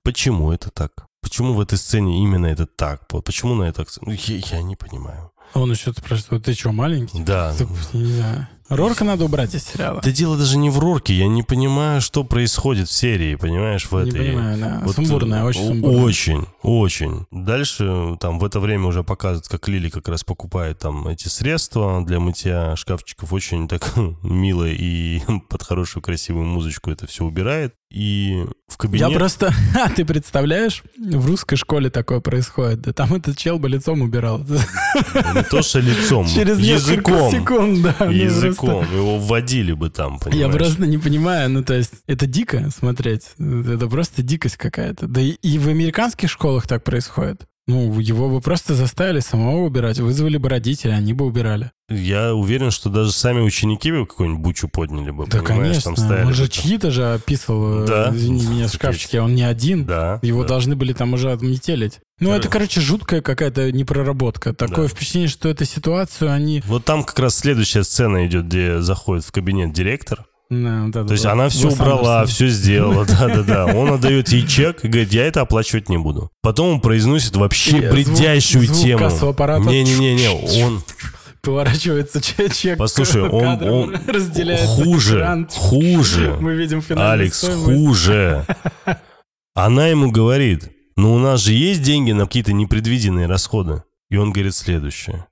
Почему это так? Почему в этой сцене именно это так? Почему на это... акц- Ну, Я, я не понимаю. Он еще спрашивает, ты что, маленький? Да. Ты, не знаю. Рорка надо убрать из сериала. Да дело даже не в Рорке. Я не понимаю, что происходит в серии, понимаешь, в не этой. понимаю, да. Вот, сумбурная, э, очень сумбурная. Очень, очень. Дальше там в это время уже показывают, как Лили как раз покупает там эти средства для мытья шкафчиков. Очень так мило и под хорошую красивую музычку это все убирает. И в кабинет... Я просто... А, ты представляешь, в русской школе такое происходит. Да там этот чел бы лицом убирал. Не то, что лицом, Через языком. секунд, да. ну, Языком. просто- Его вводили бы там, понимаешь? Я просто не понимаю, ну то есть это дико смотреть, это просто дикость какая-то. Да и, и в американских школах так происходит. Ну, его бы просто заставили самого убирать, вызвали бы родителей, они бы убирали. Я уверен, что даже сами ученики бы какую-нибудь бучу подняли бы, Да, конечно. Там стояли он же чьи-то же описывал, э, Да. извини меня, шкафчики, он не один. Да. Его да. должны были там уже отметелить. Ну, это, короче, жуткая какая-то непроработка. Такое Да. впечатление, что эту ситуацию они... Вот там как раз следующая сцена идет, где заходит в кабинет директор. Да, да, То есть она все убрала, все сделала, да-да-да. Он отдает ей чек и говорит, я это оплачивать не буду. Потом он произносит вообще бредящую звук тему. Не-не-не, он... Поворачивается че- чек. Послушай, он, он разделяет хуже, экран. хуже. Мы видим Алекс, стоимость. хуже. Она ему говорит, ну у нас же есть деньги на какие-то непредвиденные расходы. И он говорит следующее,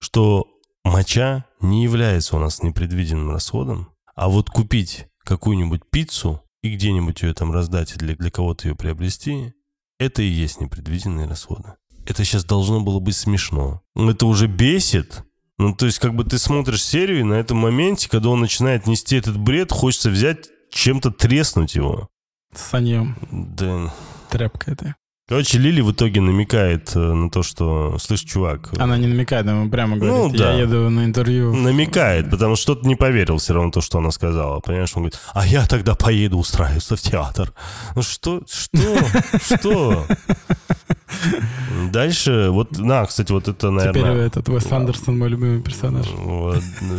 что моча не является у нас непредвиденным расходом, а вот купить какую-нибудь пиццу и где-нибудь ее там раздать или для кого-то ее приобрести, это и есть непредвиденные расходы. Это сейчас должно было быть смешно. Это уже бесит. Ну, то есть, как бы ты смотришь серию, и на этом моменте, когда он начинает нести этот бред, хочется взять чем-то треснуть его. Саньем. Да. Тряпка это. Короче, Лили в итоге намекает э, на то, что, слышь, чувак, э, Она не намекает, она прямо Ну, говорит, да. я еду на интервью. намекает, потому что что-то не поверил все равно то, что она сказала. Понимаешь, он говорит, а я тогда поеду устраиваться в театр. Ну что, что, что? Дальше, вот, на, кстати, вот это, Теперь наверное... этот Уэс Андерсон мой любимый персонаж.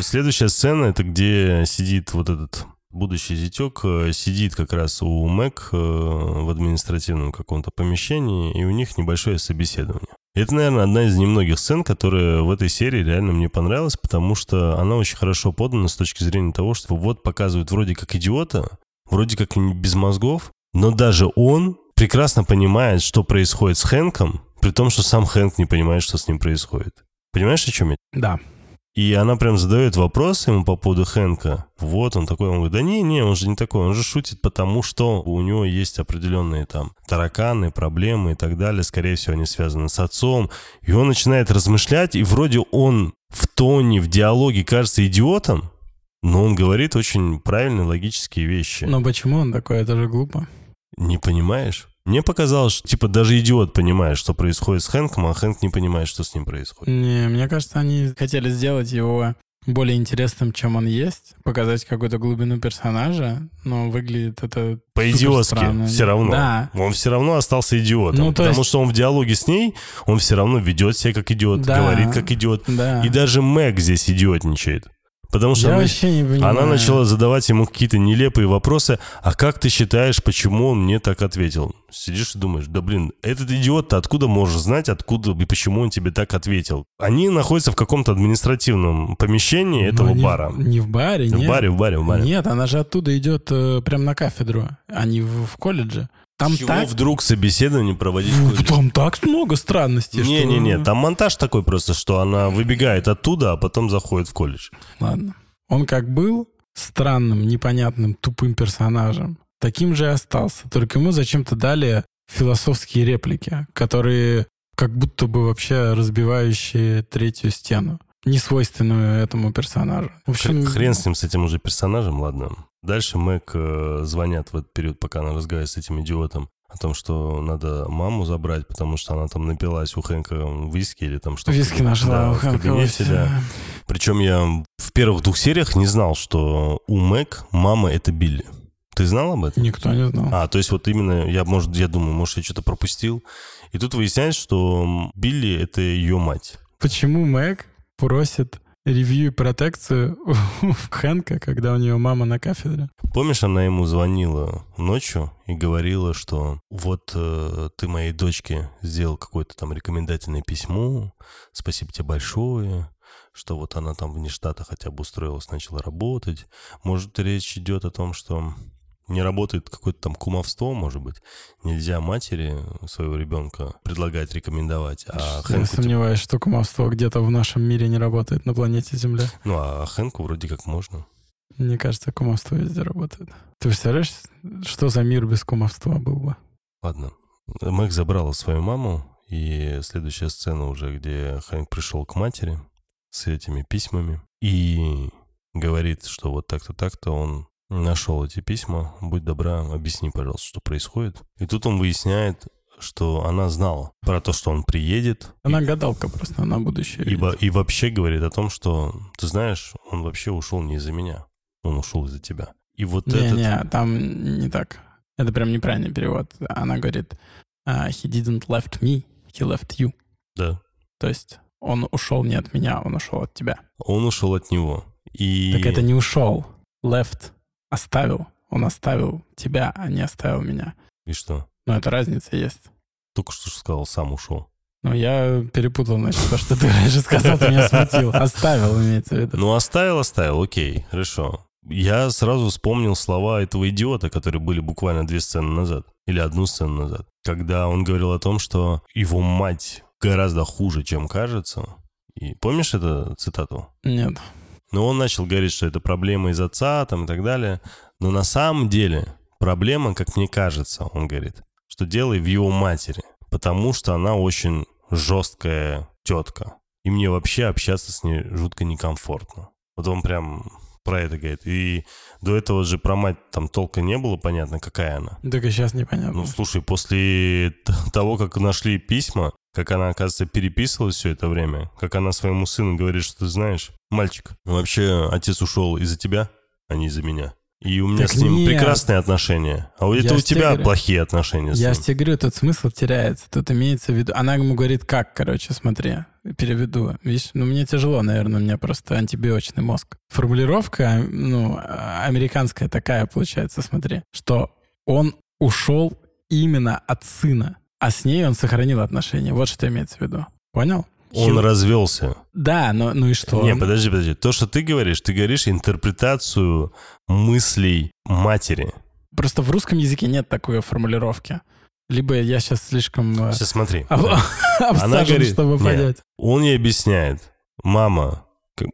Следующая сцена, это где сидит вот этот будущий зятек, э, сидит как раз у Мэг э, в административном каком-то помещении, и у них небольшое собеседование. Это, наверное, одна из немногих сцен, которая в этой серии реально мне понравилась, потому что она очень хорошо подана с точки зрения того, что вот показывают вроде как идиота, вроде как без мозгов, но даже он прекрасно понимает, что происходит с Хэнком, при том, что сам Хэнк не понимает, что с ним происходит. Понимаешь, о чем я? Да. И она прям задает вопрос ему по поводу Хэнка. Вот он такой, он говорит, да не, не, он же не такой, он же шутит, потому что у него есть определенные там тараканы, проблемы и так далее, скорее всего, они связаны с отцом. И он начинает размышлять, и вроде он в тоне, в диалоге кажется идиотом, но он говорит очень правильные логические вещи. Но почему он такой? Это же глупо. Не понимаешь? Мне показалось, что типа даже идиот понимает, что происходит с Хэнком, а Хэнк не понимает, что с ним происходит. Не, мне кажется, они хотели сделать его более интересным, чем он есть, показать какую-то глубину персонажа, но выглядит это По-идиотски все равно. Да. Он все равно остался идиотом. Ну, то потому есть- что он в диалоге с ней, он все равно ведет себя как идиот, Да. говорит как идиот. Да. И даже Мэг здесь идиотничает. Потому что Я она, вообще не понимаю. она начала задавать ему какие-то нелепые вопросы. А как ты считаешь, почему он мне так ответил? Сидишь и думаешь, да блин, этот идиот-то откуда можешь знать, откуда и почему он тебе так ответил? Они находятся в каком-то административном помещении Но этого не в- бара. Не в баре, В нет. баре, в баре, в баре. Нет, она же оттуда идет э, прям на кафедру, а не в, в колледже. Там Чего так... вдруг собеседование проводить? Ну? Там так много странностей, что- Не-не-не, там монтаж такой просто, что она выбегает оттуда, а потом заходит в колледж. Ладно. Он как был странным, непонятным, тупым персонажем, таким же и остался. Только ему зачем-то дали философские реплики, которые как будто бы вообще разбивающие третью стену, не свойственную этому персонажу. В общем, Хрен с ним, с этим уже персонажем, ладно. Дальше Мэг э, звонят в этот период, пока она разговаривает с этим идиотом, о том, что надо маму забрать, потому что она там напилась у Хэнка виски или там что-то. Виски нашла Да, у в Хэнка кабинете, да. Причем я в первых двух сериях не знал, что у Мэг мама это Билли. Ты знал об этом? Никто не знал. А, то есть вот именно, я, может, я думаю, может, я что-то пропустил. И тут выясняется, что Билли — это ее мать. Почему Мэг просит ревью и протекцию у Хэнка, когда у нее мама на кафедре? Помнишь, она ему звонила ночью и говорила, что вот э, ты моей дочке сделал какое-то там рекомендательное письмо, спасибо тебе большое, что вот она там вне штата хотя бы устроилась, начала работать. Может, речь идет о том, что не работает какое-то там кумовство, может быть. Нельзя матери своего ребенка предлагать, рекомендовать. А Хэнку, типа- сомневаюсь, что кумовство где-то в нашем мире не работает на планете Земля. ну, а Хэнку вроде как можно. Мне кажется, кумовство везде работает. Ты представляешь, что за мир без кумовства был бы? Ладно. Мэг забрала свою маму, и следующая сцена уже, где Хэнк пришел к матери с этими письмами и говорит, что вот так-то, так-то он нашел эти письма. Будь добра, объясни, пожалуйста, что происходит. И тут он выясняет, что она знала про то, что он приедет. Она гадалка просто на будущее. И, и вообще говорит о том, что, ты знаешь, он вообще ушел не из-за меня. Он ушел из-за тебя. И вот этот... Не-не, там не так. Это прям неправильный перевод. Она говорит, а, he didn't left me, he left you. Да. То есть он ушел не от меня, он ушел от тебя. Он ушел от него. И... Так это не ушел. Left. Оставил. Он оставил тебя, а не оставил меня. И что? Но это разница есть. Только что сказал, сам ушел. Ну, я перепутал, значит, то, что ты раньше сказал, ты меня смутил. Оставил, имеется в виду. Ну, оставил, оставил, окей, хорошо. Я сразу вспомнил слова этого идиота, которые были буквально две сцены назад. Или одну сцену назад. Когда он говорил о том, что его мать гораздо хуже, чем кажется. И помнишь эту цитату? Нет. Но он начал говорить, что это проблема из отца там и так далее. Но на самом деле проблема, как мне кажется, он говорит, что дело в его матери. Потому что она очень жесткая тетка. И мне вообще общаться с ней жутко некомфортно. Вот он прям про это говорит. И до этого же про мать там толка не было понятно, какая она. Так и сейчас непонятно. Ну, слушай, после того, как нашли письма, как она, оказывается, переписывалась все это время, как она своему сыну говорит, что ты знаешь, мальчик, вообще отец ушел из-за тебя, а не из-за меня. И у меня Так с ним нет. прекрасные отношения. А вот Я это у тебя говорю. плохие отношения с Я же тебе говорю, тут смысл теряется. Тут имеется в виду... Она ему говорит, как, короче, смотри, переведу. Видишь, ну мне тяжело, наверное, у меня просто антибиотичный мозг. Формулировка, ну, американская такая получается, смотри, что он ушел именно от сына, а с ней он сохранил отношения. Вот что имеется в виду. Понял? Он Хил- развелся. Да, но ну и что? Не, подожди, подожди. То, что ты говоришь, ты говоришь интерпретацию мыслей матери. Просто в русском языке нет такой формулировки. Либо я сейчас слишком э, Сейчас смотри. об- обсажен, говорит, чтобы не, понять. Он ей объясняет, мама,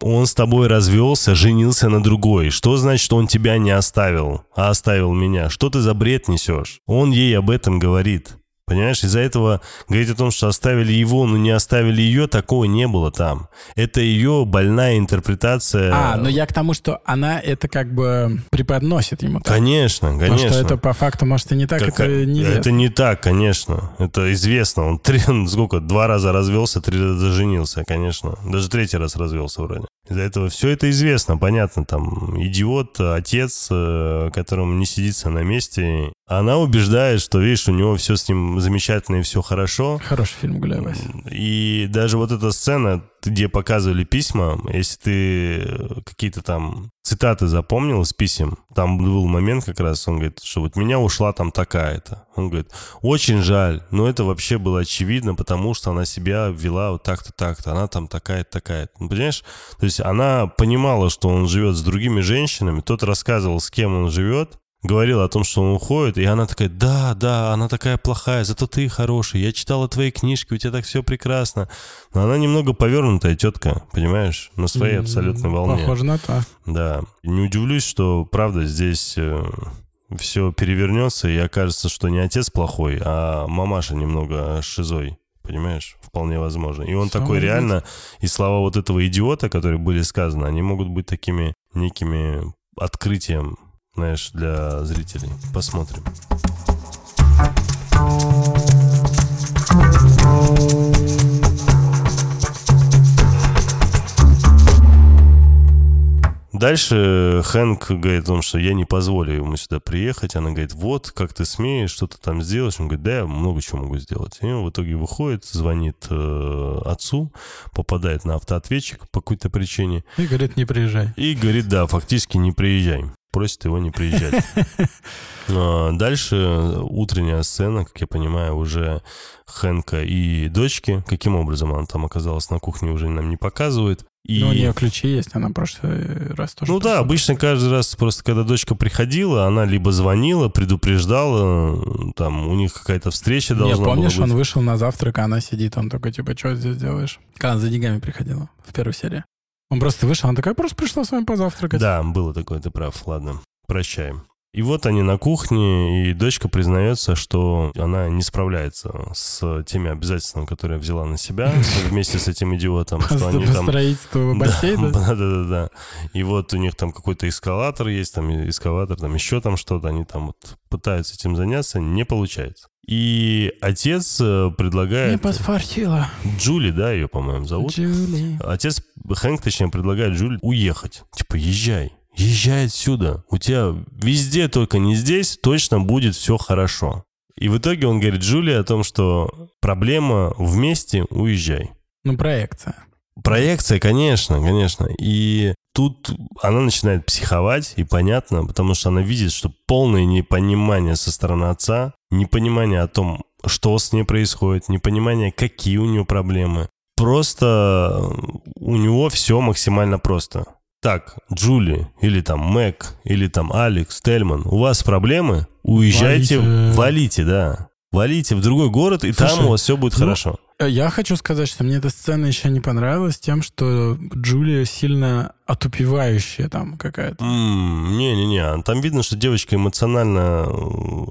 он с тобой развелся, женился на другой. Что значит, он тебя не оставил, а оставил меня? Что ты за бред несешь? Он ей об этом говорит. Понимаешь, из-за этого говорить о том, что оставили его, но не оставили ее, такого не было там. Это ее больная интерпретация. А, но я к тому, что она это как бы преподносит ему так. Конечно, Потому конечно. что это по факту, может, и не так, Как- это неизвестно. это не так, конечно. Это известно. Он три, сколько, два раза развелся, три раза женился, конечно. Даже третий раз развелся вроде. Из-за этого все это известно, понятно. Там идиот, отец, э, которому не сидится на месте. Она убеждает, что, видишь, у него все с ним замечательно и все хорошо. Хороший фильм «Гуляй, Вася». И даже вот эта сцена, где показывали письма, если ты э, какие-то там цитаты запомнил из писем, там был момент как раз, он говорит, что вот меня ушла там такая-то. Он говорит, очень жаль, но это вообще было очевидно, потому что она себя вела вот так-то, так-то, она там такая-то, такая-то. Ну, понимаешь? То есть она понимала, что он живет с другими женщинами, тот рассказывал, с кем он живет, говорил о том, что он уходит, и она такая, да, да, она такая плохая, зато ты хороший, я читала твои книжки, у тебя так все прекрасно. Но она немного повернутая тетка, понимаешь, на своей абсолютной волне. Похоже на то. Да. Не удивлюсь, что, правда, здесь э, все перевернется, и окажется, что не отец плохой, а мамаша немного шизой. Понимаешь? Вполне возможно. И он Все такой реально... И слова вот этого идиота, которые были сказаны, они могут быть такими некими открытием, знаешь, для зрителей. Посмотрим. Дальше Хэнк говорит о том, что я не позволю ему сюда приехать. Она говорит, вот, как ты смеешь что-то там сделать. Он говорит, да, я много чего могу сделать. И он в итоге выходит, звонит э, отцу, попадает на автоответчик по какой-то причине. И говорит, не приезжай. И говорит, да, фактически не приезжай. Просит его не приезжать. А дальше утренняя сцена, как я понимаю, уже Хэнка и дочки. Каким образом она там оказалась на кухне, уже нам не показывают. И... Ну, у нее ключи есть, она прошлый раз тоже... Ну да, обычно каждый раз просто, когда дочка приходила, она либо звонила, предупреждала, там, у них какая-то встреча должна помнишь, была быть. он вышел на завтрак, а она сидит, он такой, типа, что здесь делаешь? Когда за деньгами приходила в первой серии. Он просто вышел, она такая, просто пришла с вами позавтракать. Да, было такое, ты прав, ладно, прощаем. И вот они на кухне, и дочка признается, что она не справляется с теми обязательствами, которые взяла на себя вместе с этим идиотом. Что они там... строительству бассейна? Да-да-да. И вот у них там какой-то эскалатор есть, там эскалатор, там еще там что-то. Они там вот пытаются этим заняться, не получается. И отец э, предлагает... Не подфартило. Джули, да, ее, по-моему, зовут? Джули. Отец, Хэнк, точнее, предлагает Джули уехать. Типа, езжай езжай отсюда. У тебя везде, только не здесь, точно будет все хорошо. И в итоге он говорит Джулии о том, что проблема вместе, уезжай. Ну, проекция. Проекция, конечно, конечно. И тут она начинает психовать, и понятно, потому что она видит, что полное непонимание со стороны отца, непонимание о том, что с ней происходит, непонимание, какие у нее проблемы. Просто у него все максимально просто так, Джули, или там Мэг, или там Алекс, Тельман, у вас проблемы? Уезжайте, валите, валите да. Валите в другой город, и Слушай, там у вас все будет ну, хорошо. Э, я хочу сказать, что мне эта сцена еще не понравилась тем, что Джулия сильно отупевающая там какая-то. Не-не-не, там видно, что девочка эмоционально, э,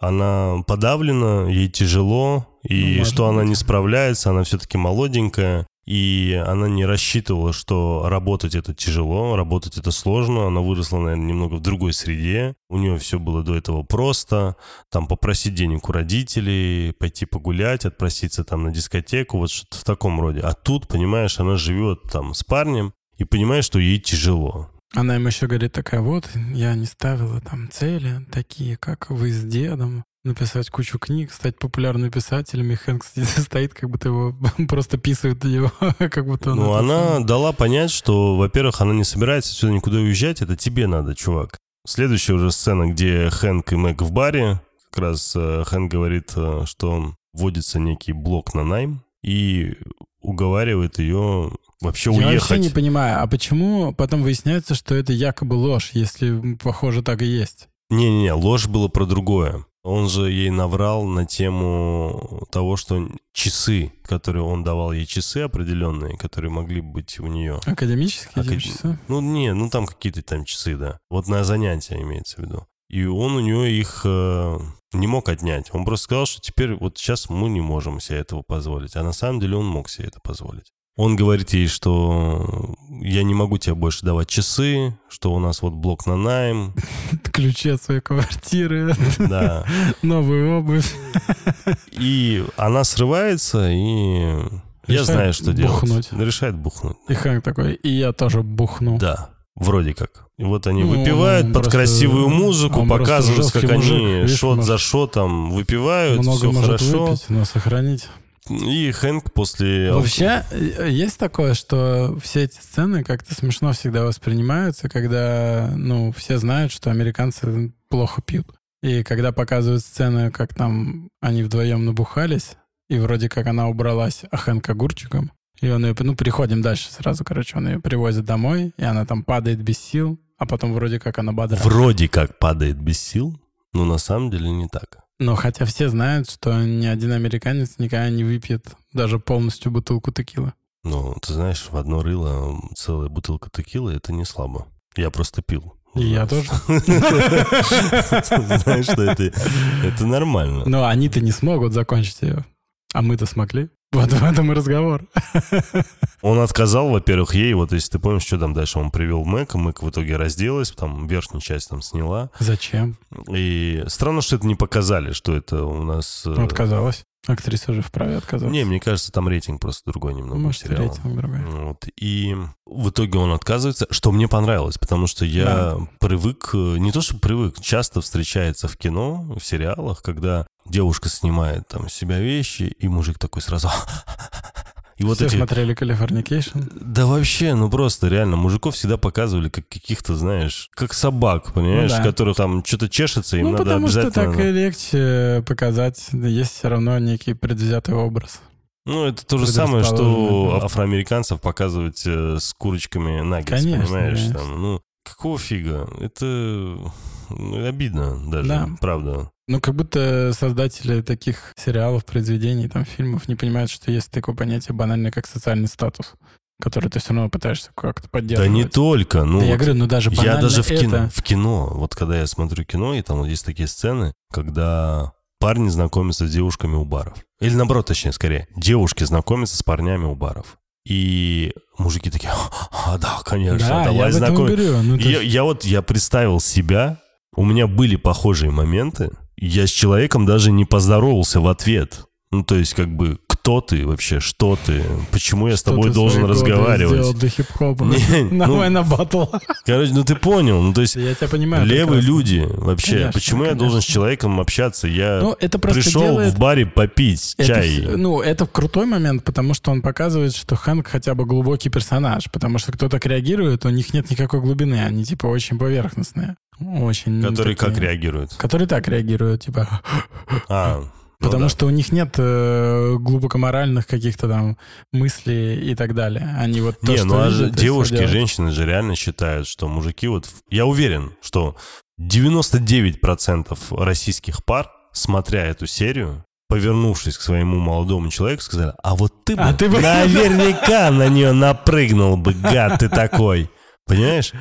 она подавлена, ей тяжело, и ну, что она не справляется, она все-таки молоденькая и она не рассчитывала, что работать это тяжело, работать это сложно. Она выросла, наверное, немного в другой среде. У нее все было до этого просто. Там попросить денег у родителей, пойти погулять, отпроситься там на дискотеку, вот что-то в таком роде. А тут, понимаешь, она живет там с парнем и понимает, что ей тяжело. Она им еще говорит такая, вот, я не ставила там цели такие, как вы с дедом написать кучу книг, стать популярным писателем, и Хэнк стоит, как будто его просто писают его, как будто он... Ну, она сам. дала понять, что, во-первых, она не собирается сюда никуда уезжать, это тебе надо, чувак. Следующая уже сцена, где Хэнк и Мэг в баре, как раз э, Хэнк говорит, э, что вводится некий блок на найм, и уговаривает ее вообще Я уехать. Я вообще не понимаю, а почему потом выясняется, что это якобы ложь, если, похоже, так и есть? Не-не-не, ложь было про другое. Он же ей наврал на тему того, что часы, которые он давал ей часы определенные, которые могли быть у нее. Академические Акад... часы? Ну, не, ну там какие-то там часы, да. Вот на занятия имеется в виду. И он у нее их э, не мог отнять. Он просто сказал, что теперь вот сейчас мы не можем себе этого позволить. А на самом деле он мог себе это позволить. Он говорит ей, что я не могу тебе больше давать часы, что у нас вот блок на найм. Ключи от своей квартиры. Да. Новую обувь. И она срывается, и я знаю, что делать. Решает бухнуть. И Хэнк такой, и я тоже бухну. Да, вроде как. И вот они ну, выпивают под красивую музыку, показывают, как они мужик, шот за шотом выпивают, много все может хорошо. Выпить, но сохранить. И Хэнк после... Вообще, э, есть такое, что все эти сцены как-то смешно всегда воспринимаются, когда, ну, все знают, что американцы плохо пьют. И когда показывают сцены, как там они вдвоем набухались, и вроде как она убралась, а Хэнк огурчиком, и он ее, ну, переходим дальше сразу, короче, он ее привозит домой, и она там падает без сил, а потом вроде как она бодрая. Вроде как падает без сил, но на самом деле не так. Но хотя все знают, что ни один американец никогда не выпьет даже полностью бутылку текилы. Ну, ты знаешь, в одно рыло целая бутылка текилы — это не слабо. Я просто пил. И я тоже. Знаешь, что это, это нормально. Но они-то не смогут закончить ее. А мы-то смогли. Вот в этом и разговор. Он отказал, во-первых, ей, вот если ты помнишь, что там дальше, он привел Мэка, Мэк в итоге разделась, там верхнюю часть там сняла. Зачем? И странно, что это не показали, что это у нас... э, Отказалась. Актриса же вправе отказаться. Не, мне кажется, там рейтинг просто другой немного Может, сериала. рейтинг другой. Вот. И в итоге он отказывается, что мне понравилось, потому что я Да. привык, э, не то что привык, часто встречается в кино, в сериалах, когда девушка снимает там с себя вещи, и мужик такой сразу... И вот Все эти... смотрели Californication? Да вообще, ну просто реально, мужиков всегда показывали как каких-то, знаешь, как собак, понимаешь, Ну да. которых там что-то чешется, им Ну, надо потому что обязательно... так и легче показать. Есть все равно некий предвзятый образ. Ну, это то же самое, что афроамериканцев показывать э, с курочками наггетс, Конечно, понимаешь? конечно. Там, ну, какого фига? Это ну, обидно даже, Да. правда. Ну, как будто создатели таких сериалов, произведений, там, фильмов не понимают, что есть такое понятие банальное, как социальный статус, который ты все равно пытаешься как-то Да поддерживать. не только, ну, Да я вот говорю, ну даже я даже в кино, это... в кино, вот когда я смотрю кино, и там вот есть такие сцены, когда парни знакомятся с девушками у баров. Или наоборот, точнее, скорее, девушки знакомятся с парнями у баров. И мужики такие, а, да, конечно, Да, я давай знакомиться. Ну, Я, я вот, я представил себя, у меня были похожие моменты, я с человеком даже не поздоровался в ответ. Ну, то есть, как бы, кто ты вообще, что ты, почему я с что тобой ты должен разговаривать? для хип-хопа. Не, ну- Давай на батл. Короче, ну ты понял, ну то есть Я тебя понимаю. левые люди вообще, Конечно, почему я конечно. должен с человеком общаться? Я Ну, это пришел делает... в баре попить Это чай. ну, это крутой момент, потому что он показывает, что Хэнк хотя бы глубокий персонаж, потому что кто так реагирует, у них нет никакой глубины, они типа очень поверхностные. Очень Который такие- как реагирует? Которые так реагируют, типа... А, ну Потому да. что у них нет э, глубокоморальных каких-то там мыслей и так далее. Они вот то, Не, что ну а же девушки, делают. женщины же реально считают, что мужики вот... Я уверен, что 99% российских пар, смотря эту серию, повернувшись к своему молодому человеку, сказали, а вот ты бы А ты бы- наверняка на нее напрыгнул бы, гад ты такой. Понимаешь?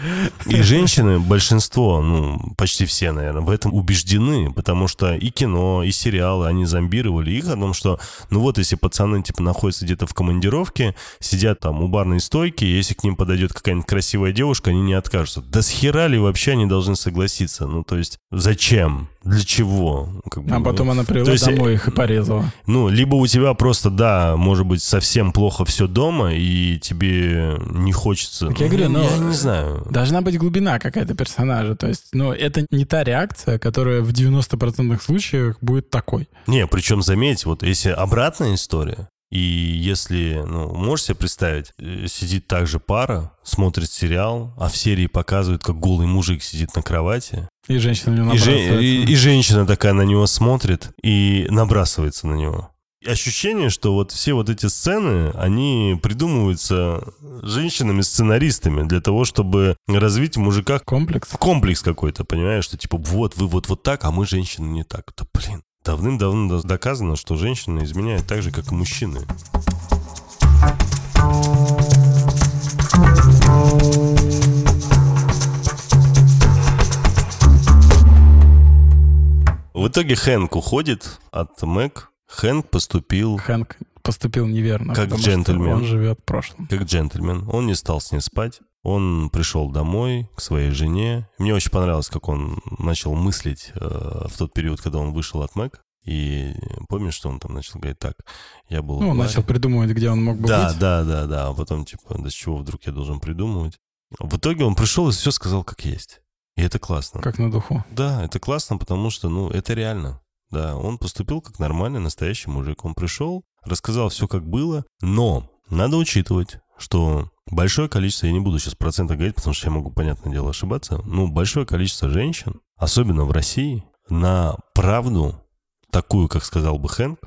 И женщины, большинство, ну, почти все, наверное, в этом убеждены, потому что и кино, и сериалы, они зомбировали их о том, что, ну вот, если пацаны, типа, находятся где-то в командировке, сидят там у барной стойки, если к ним подойдет какая-нибудь красивая девушка, они не откажутся. Да с хера ли вообще они должны согласиться? Ну, то есть, зачем? Для чего? Ну, как бы, А ну, потом она привела есть, домой их и порезала. ну, либо у тебя просто, да, может быть, совсем плохо все дома, и тебе не хочется. Так я говорю, ну, я не знаю. Должна быть глубина какая-то персонажа. То есть, ну, это не та реакция, которая в 90% случаях будет такой. Не, причем заметь, вот если обратная история, и если, ну, можешь себе представить, э, сидит также пара, смотрит сериал, а в серии показывают, как голый мужик сидит на кровати, И женщина на него и, же- и- и женщина такая на него смотрит и набрасывается на него. Ощущение, что вот все вот эти сцены, они придумываются женщинами-сценаристами для того, чтобы развить в мужиках Комплекс. комплекс какой-то, понимаешь, что типа вот вы вот вот так, а мы женщины не так. Да блин, давным-давно доказано, что женщины изменяют так же, как и мужчины. В итоге Хэнк уходит от Мэг. Хэнк поступил Хэнк поступил неверно. Как джентльмен. он живет в прошлом. как джентльмен. Он не стал с ней спать. Он пришел домой к своей жене. Мне очень понравилось, как он начал мыслить э, в тот период, когда он вышел от Мэг. И помнишь, что он там начал говорить, так, я был... Ну, он баре». начал придумывать, где он мог бы Да, быть. да, да, да. А потом, типа, да с чего вдруг я должен придумывать? В итоге он пришел и все сказал как есть. И это классно. Как на духу. Да, это классно, потому что, ну, это реально. Да, он поступил как нормальный настоящий мужик. Он пришел, рассказал все как было, но надо учитывать, что большое количество, я не буду сейчас процента говорить, потому что я могу, понятное дело, ошибаться, но большое количество женщин, особенно в России, на правду, такую, как сказал бы Хэнк,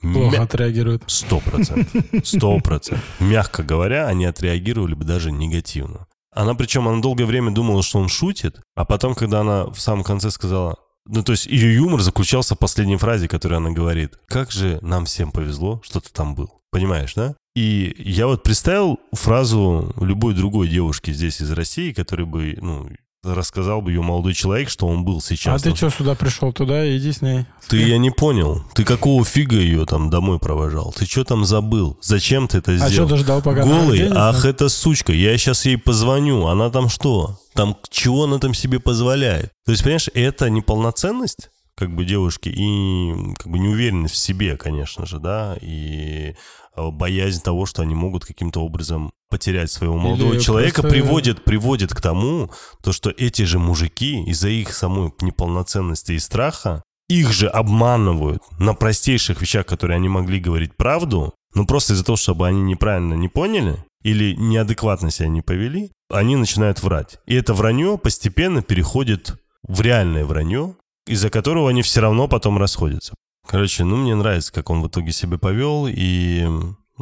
Плохо мя- отреагирует. Сто процентов. Сто процентов. Мягко говоря, они отреагировали бы даже негативно. Она причем, она долгое время думала, что он шутит, а потом, когда она в самом конце сказала, ну, то есть ее юмор заключался в последней фразе, которую она говорит. Как же нам всем повезло, что ты там был. Понимаешь, да? И я вот представил фразу любой другой девушки здесь из России, которая бы, ну, рассказал бы ее молодой человек, что он был сейчас. А ты что, сюда пришел туда, иди с ней. Ты, я не понял. Ты какого фига ее там домой провожал? Ты что там забыл? Зачем ты это сделал? А что ты ждал, пока Голый? Ах, это сучка. Я сейчас ей позвоню. Она там что? Там чего она там себе позволяет? То есть, понимаешь, это неполноценность? Как бы девушки и как бы неуверенность в себе, конечно же, да, и Э, боязнь того, что они могут каким-то образом потерять своего молодого Или человека, просто... приводит, приводит к тому, то, что эти же мужики из-за их самой неполноценности и страха их же обманывают на простейших вещах, которые они могли говорить правду, но просто из-за того, чтобы они неправильно не поняли или неадекватно себя не повели, они начинают врать. И это вранье постепенно переходит в реальное вранье, из-за которого они все равно потом расходятся. Короче, ну, мне нравится, как он в итоге себя повел, и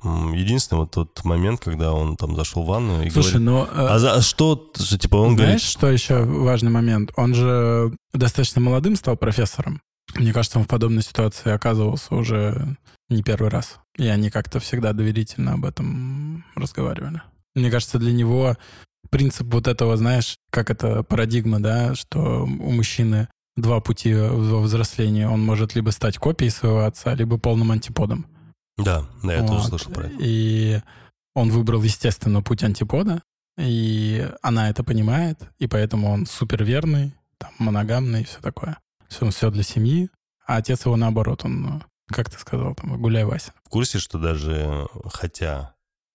Единственный вот тот момент, когда он там зашел в ванну и Слушай, говорит... но... А, за, а что, что, типа, он Знаешь, говорит... что еще важный момент? Он же достаточно молодым стал профессором. Мне кажется, он в подобной ситуации оказывался уже не первый раз. И они как-то всегда доверительно об этом разговаривали. Мне кажется, для него принцип вот этого, знаешь, как это парадигма, да, что у мужчины два пути во взрослении. Он может либо стать копией своего отца, либо полным антиподом. Да, да, я вот. тоже слышал про это. И он выбрал, естественно, путь антипода, и она это понимает, и поэтому он супер верный, там, моногамный и все такое. Все, он все для семьи, а отец его наоборот, он, ну, как ты сказал, там, гуляй, Вася. В курсе, что даже, хотя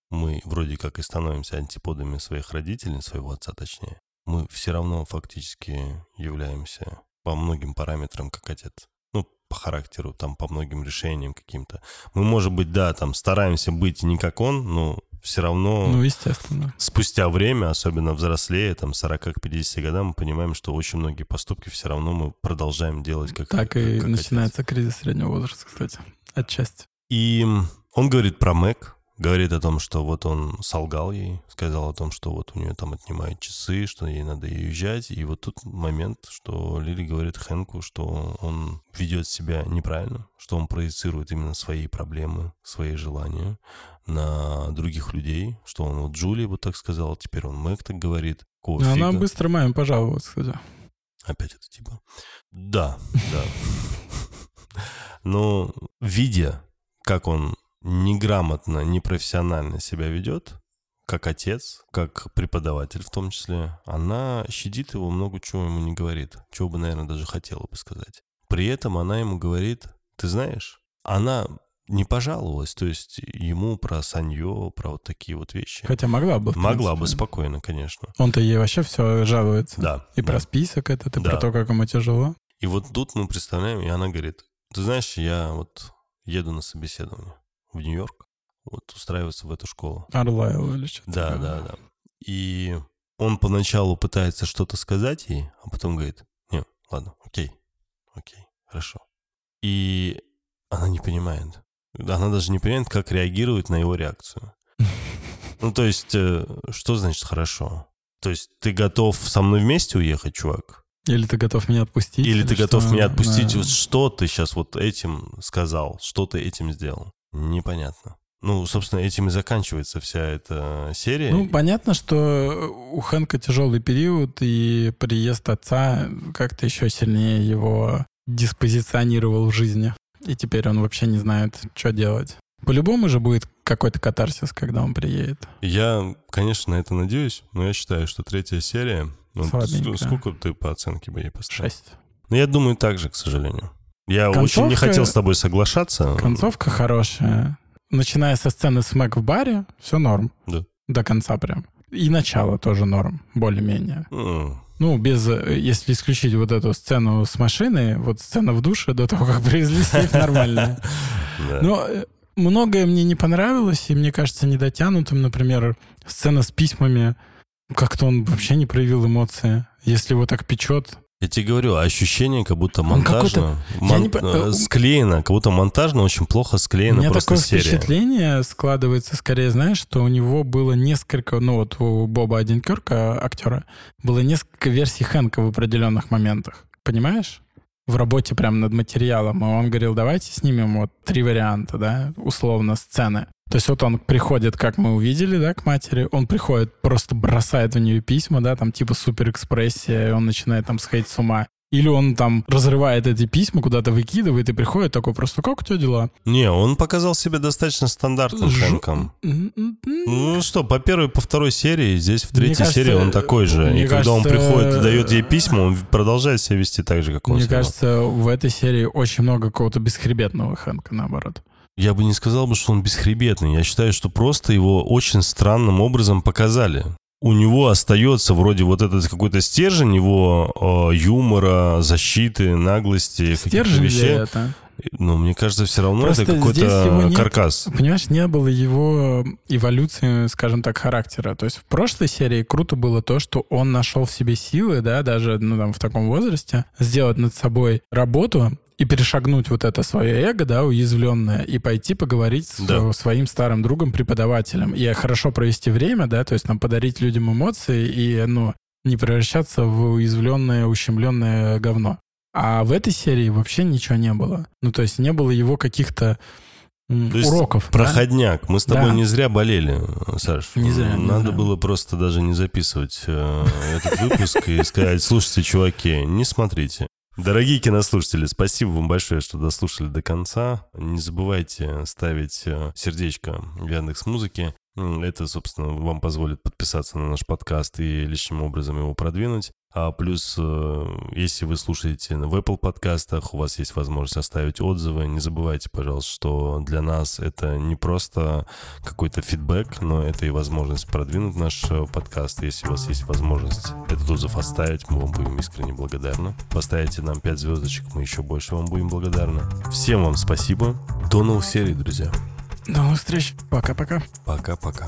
мы вроде как и становимся антиподами своих родителей, своего отца точнее, мы все равно фактически являемся по многим параметрам как отец. Ну, по характеру, там, по многим решениям каким-то. Мы, может быть, да, там, стараемся быть не как он, но все равно... Ну, естественно. Спустя время, особенно взрослее, там, 40 к 50 годам, мы понимаем, что очень многие поступки все равно мы продолжаем делать как Так и как начинается отец. кризис среднего возраста, кстати, отчасти. И он говорит про Мэг, говорит о том, что вот он солгал ей, сказал о том, что вот у нее там отнимают часы, что ей надо уезжать. И вот тут момент, что Лили говорит Хэнку, что он ведет себя неправильно, что он проецирует именно свои проблемы, свои желания на других людей, что он вот Джули вот так сказал, теперь он Мэг так говорит. Кофига. Ну, она быстро маме пожаловалась, кстати. Опять это типа. Да, да. Но видя, как он неграмотно, непрофессионально себя ведет, как отец, как преподаватель в том числе, она щадит его, много чего ему не говорит, чего бы, наверное, даже хотела бы сказать. При этом она ему говорит, ты знаешь, она не пожаловалась, то есть ему про Саньо, про вот такие вот вещи. Хотя могла бы. Могла бы спокойно, конечно. Он-то ей вообще все жалуется. Да. И да. про список этот, и да. про то, как ему тяжело. И вот тут мы представляем, и она говорит, ты знаешь, я вот еду на собеседование в Нью-Йорк, вот устраиваться в эту школу. Орлайл или что-то. Да, да, да. И он поначалу пытается что-то сказать ей, а потом говорит, не, ладно, окей, окей, хорошо. И она не понимает. Она даже не понимает, как реагировать на его реакцию. Ну, то есть, э, что значит хорошо? То есть, ты готов со мной вместе уехать, чувак? Или ты готов меня отпустить? Или, или ты готов меня отпустить? Да. Вот что ты сейчас вот этим сказал? Что ты этим сделал? Непонятно. Ну, собственно, этим и заканчивается вся эта серия. Ну, понятно, что у Хэнка тяжелый период, и приезд отца как-то еще сильнее его диспозиционировал в жизни. И теперь он вообще не знает, что делать. По-любому же будет какой-то катарсис, когда он приедет. Я, конечно, на это надеюсь, но я считаю, что третья серия... Ну, сколько ты по оценке бы ей поставил? Шесть. Ну, я думаю, так же, к сожалению. Я концовка, очень не хотел с тобой соглашаться. Концовка хорошая. Начиная со сцены с Мэг в баре, все норм. Да. До конца прям. И начало тоже норм, более-менее. Mm. Ну, без, если исключить вот эту сцену с машиной, вот сцена в душе до того, как привезли сейф, нормальная. Но э, многое мне не понравилось, и мне кажется недотянутым. Например, сцена с письмами. Как-то он вообще не проявил эмоции. Если его так печет, Я тебе говорю, ощущение, как будто Он монтажно, мон- не э, склеено, как будто монтажно очень плохо У склеена меня просто такое серия. впечатление складывается, скорее, знаешь, что у него было несколько, ну вот у Боба Одинкерка, актера, было несколько версий Хэнка в определенных моментах. Понимаешь? В работе прям над материалом. И он говорил, давайте снимем вот три варианта, да, условно, сцены. То есть вот он приходит, как мы увидели, да, к матери, он приходит, просто бросает в нее письма, да, там типа суперэкспрессия, он начинает там сходить с ума. Или он там разрывает эти письма, куда-то выкидывает и приходит такой просто, как у тебя дела? Не, он показал себя достаточно стандартным Ж- Хэнком. М-м-м. Ну что, по первой, по второй серии, здесь в третьей кажется, серии он такой же. И когда он кажется, приходит и дает ей письма, он продолжает себя вести так же, как он Мне вел. кажется, в этой серии очень много какого-то бесхребетного Хэнка, наоборот. Я бы не сказал бы, что он бесхребетный. Я считаю, что просто его очень странным образом показали. У него остается вроде вот этот какой-то стержень его э, юмора, защиты, наглости, каких-то Стержень ли вещей. это? Но мне кажется, все равно Просто это какой-то нет. каркас. Понимаешь, не было его эволюции, скажем так, характера. То есть в прошлой серии круто было то, что он нашел в себе силы, да, даже ну, там, в таком возрасте, сделать над собой работу и перешагнуть вот это свое эго, да, уязвленное, и пойти поговорить с Да. своим старым другом, преподавателем. И хорошо провести время, да, то есть нам подарить людям эмоции и, ну, не превращаться в уязвленное, ущемленное говно. А в этой серии вообще ничего не было. Ну, то есть не было его каких-то То есть уроков. да? Проходняк. Мы с тобой Да. не зря болели, Саш. Не зря, не Надо зря. было просто даже не записывать э, этот выпуск и сказать, слушайте, чуваки, не смотрите. Дорогие кинослушатели, спасибо вам большое, что дослушали до конца. Не забывайте ставить э, сердечко в Яндекс Музыке. Это, собственно, вам позволит подписаться на наш подкаст и лишним образом его продвинуть. А плюс, э, если вы слушаете в Apple подкастах, у вас есть возможность оставить отзывы. Не забывайте, пожалуйста, что для нас это не просто какой-то фидбэк, но это и возможность продвинуть наш э, подкаст. Если у вас есть возможность этот отзыв оставить, мы вам будем искренне благодарны. Поставите нам 5 звездочек, мы еще больше вам будем благодарны. Всем вам спасибо. До новых серий, друзья. До новых встреч. Пока-пока. Пока-пока.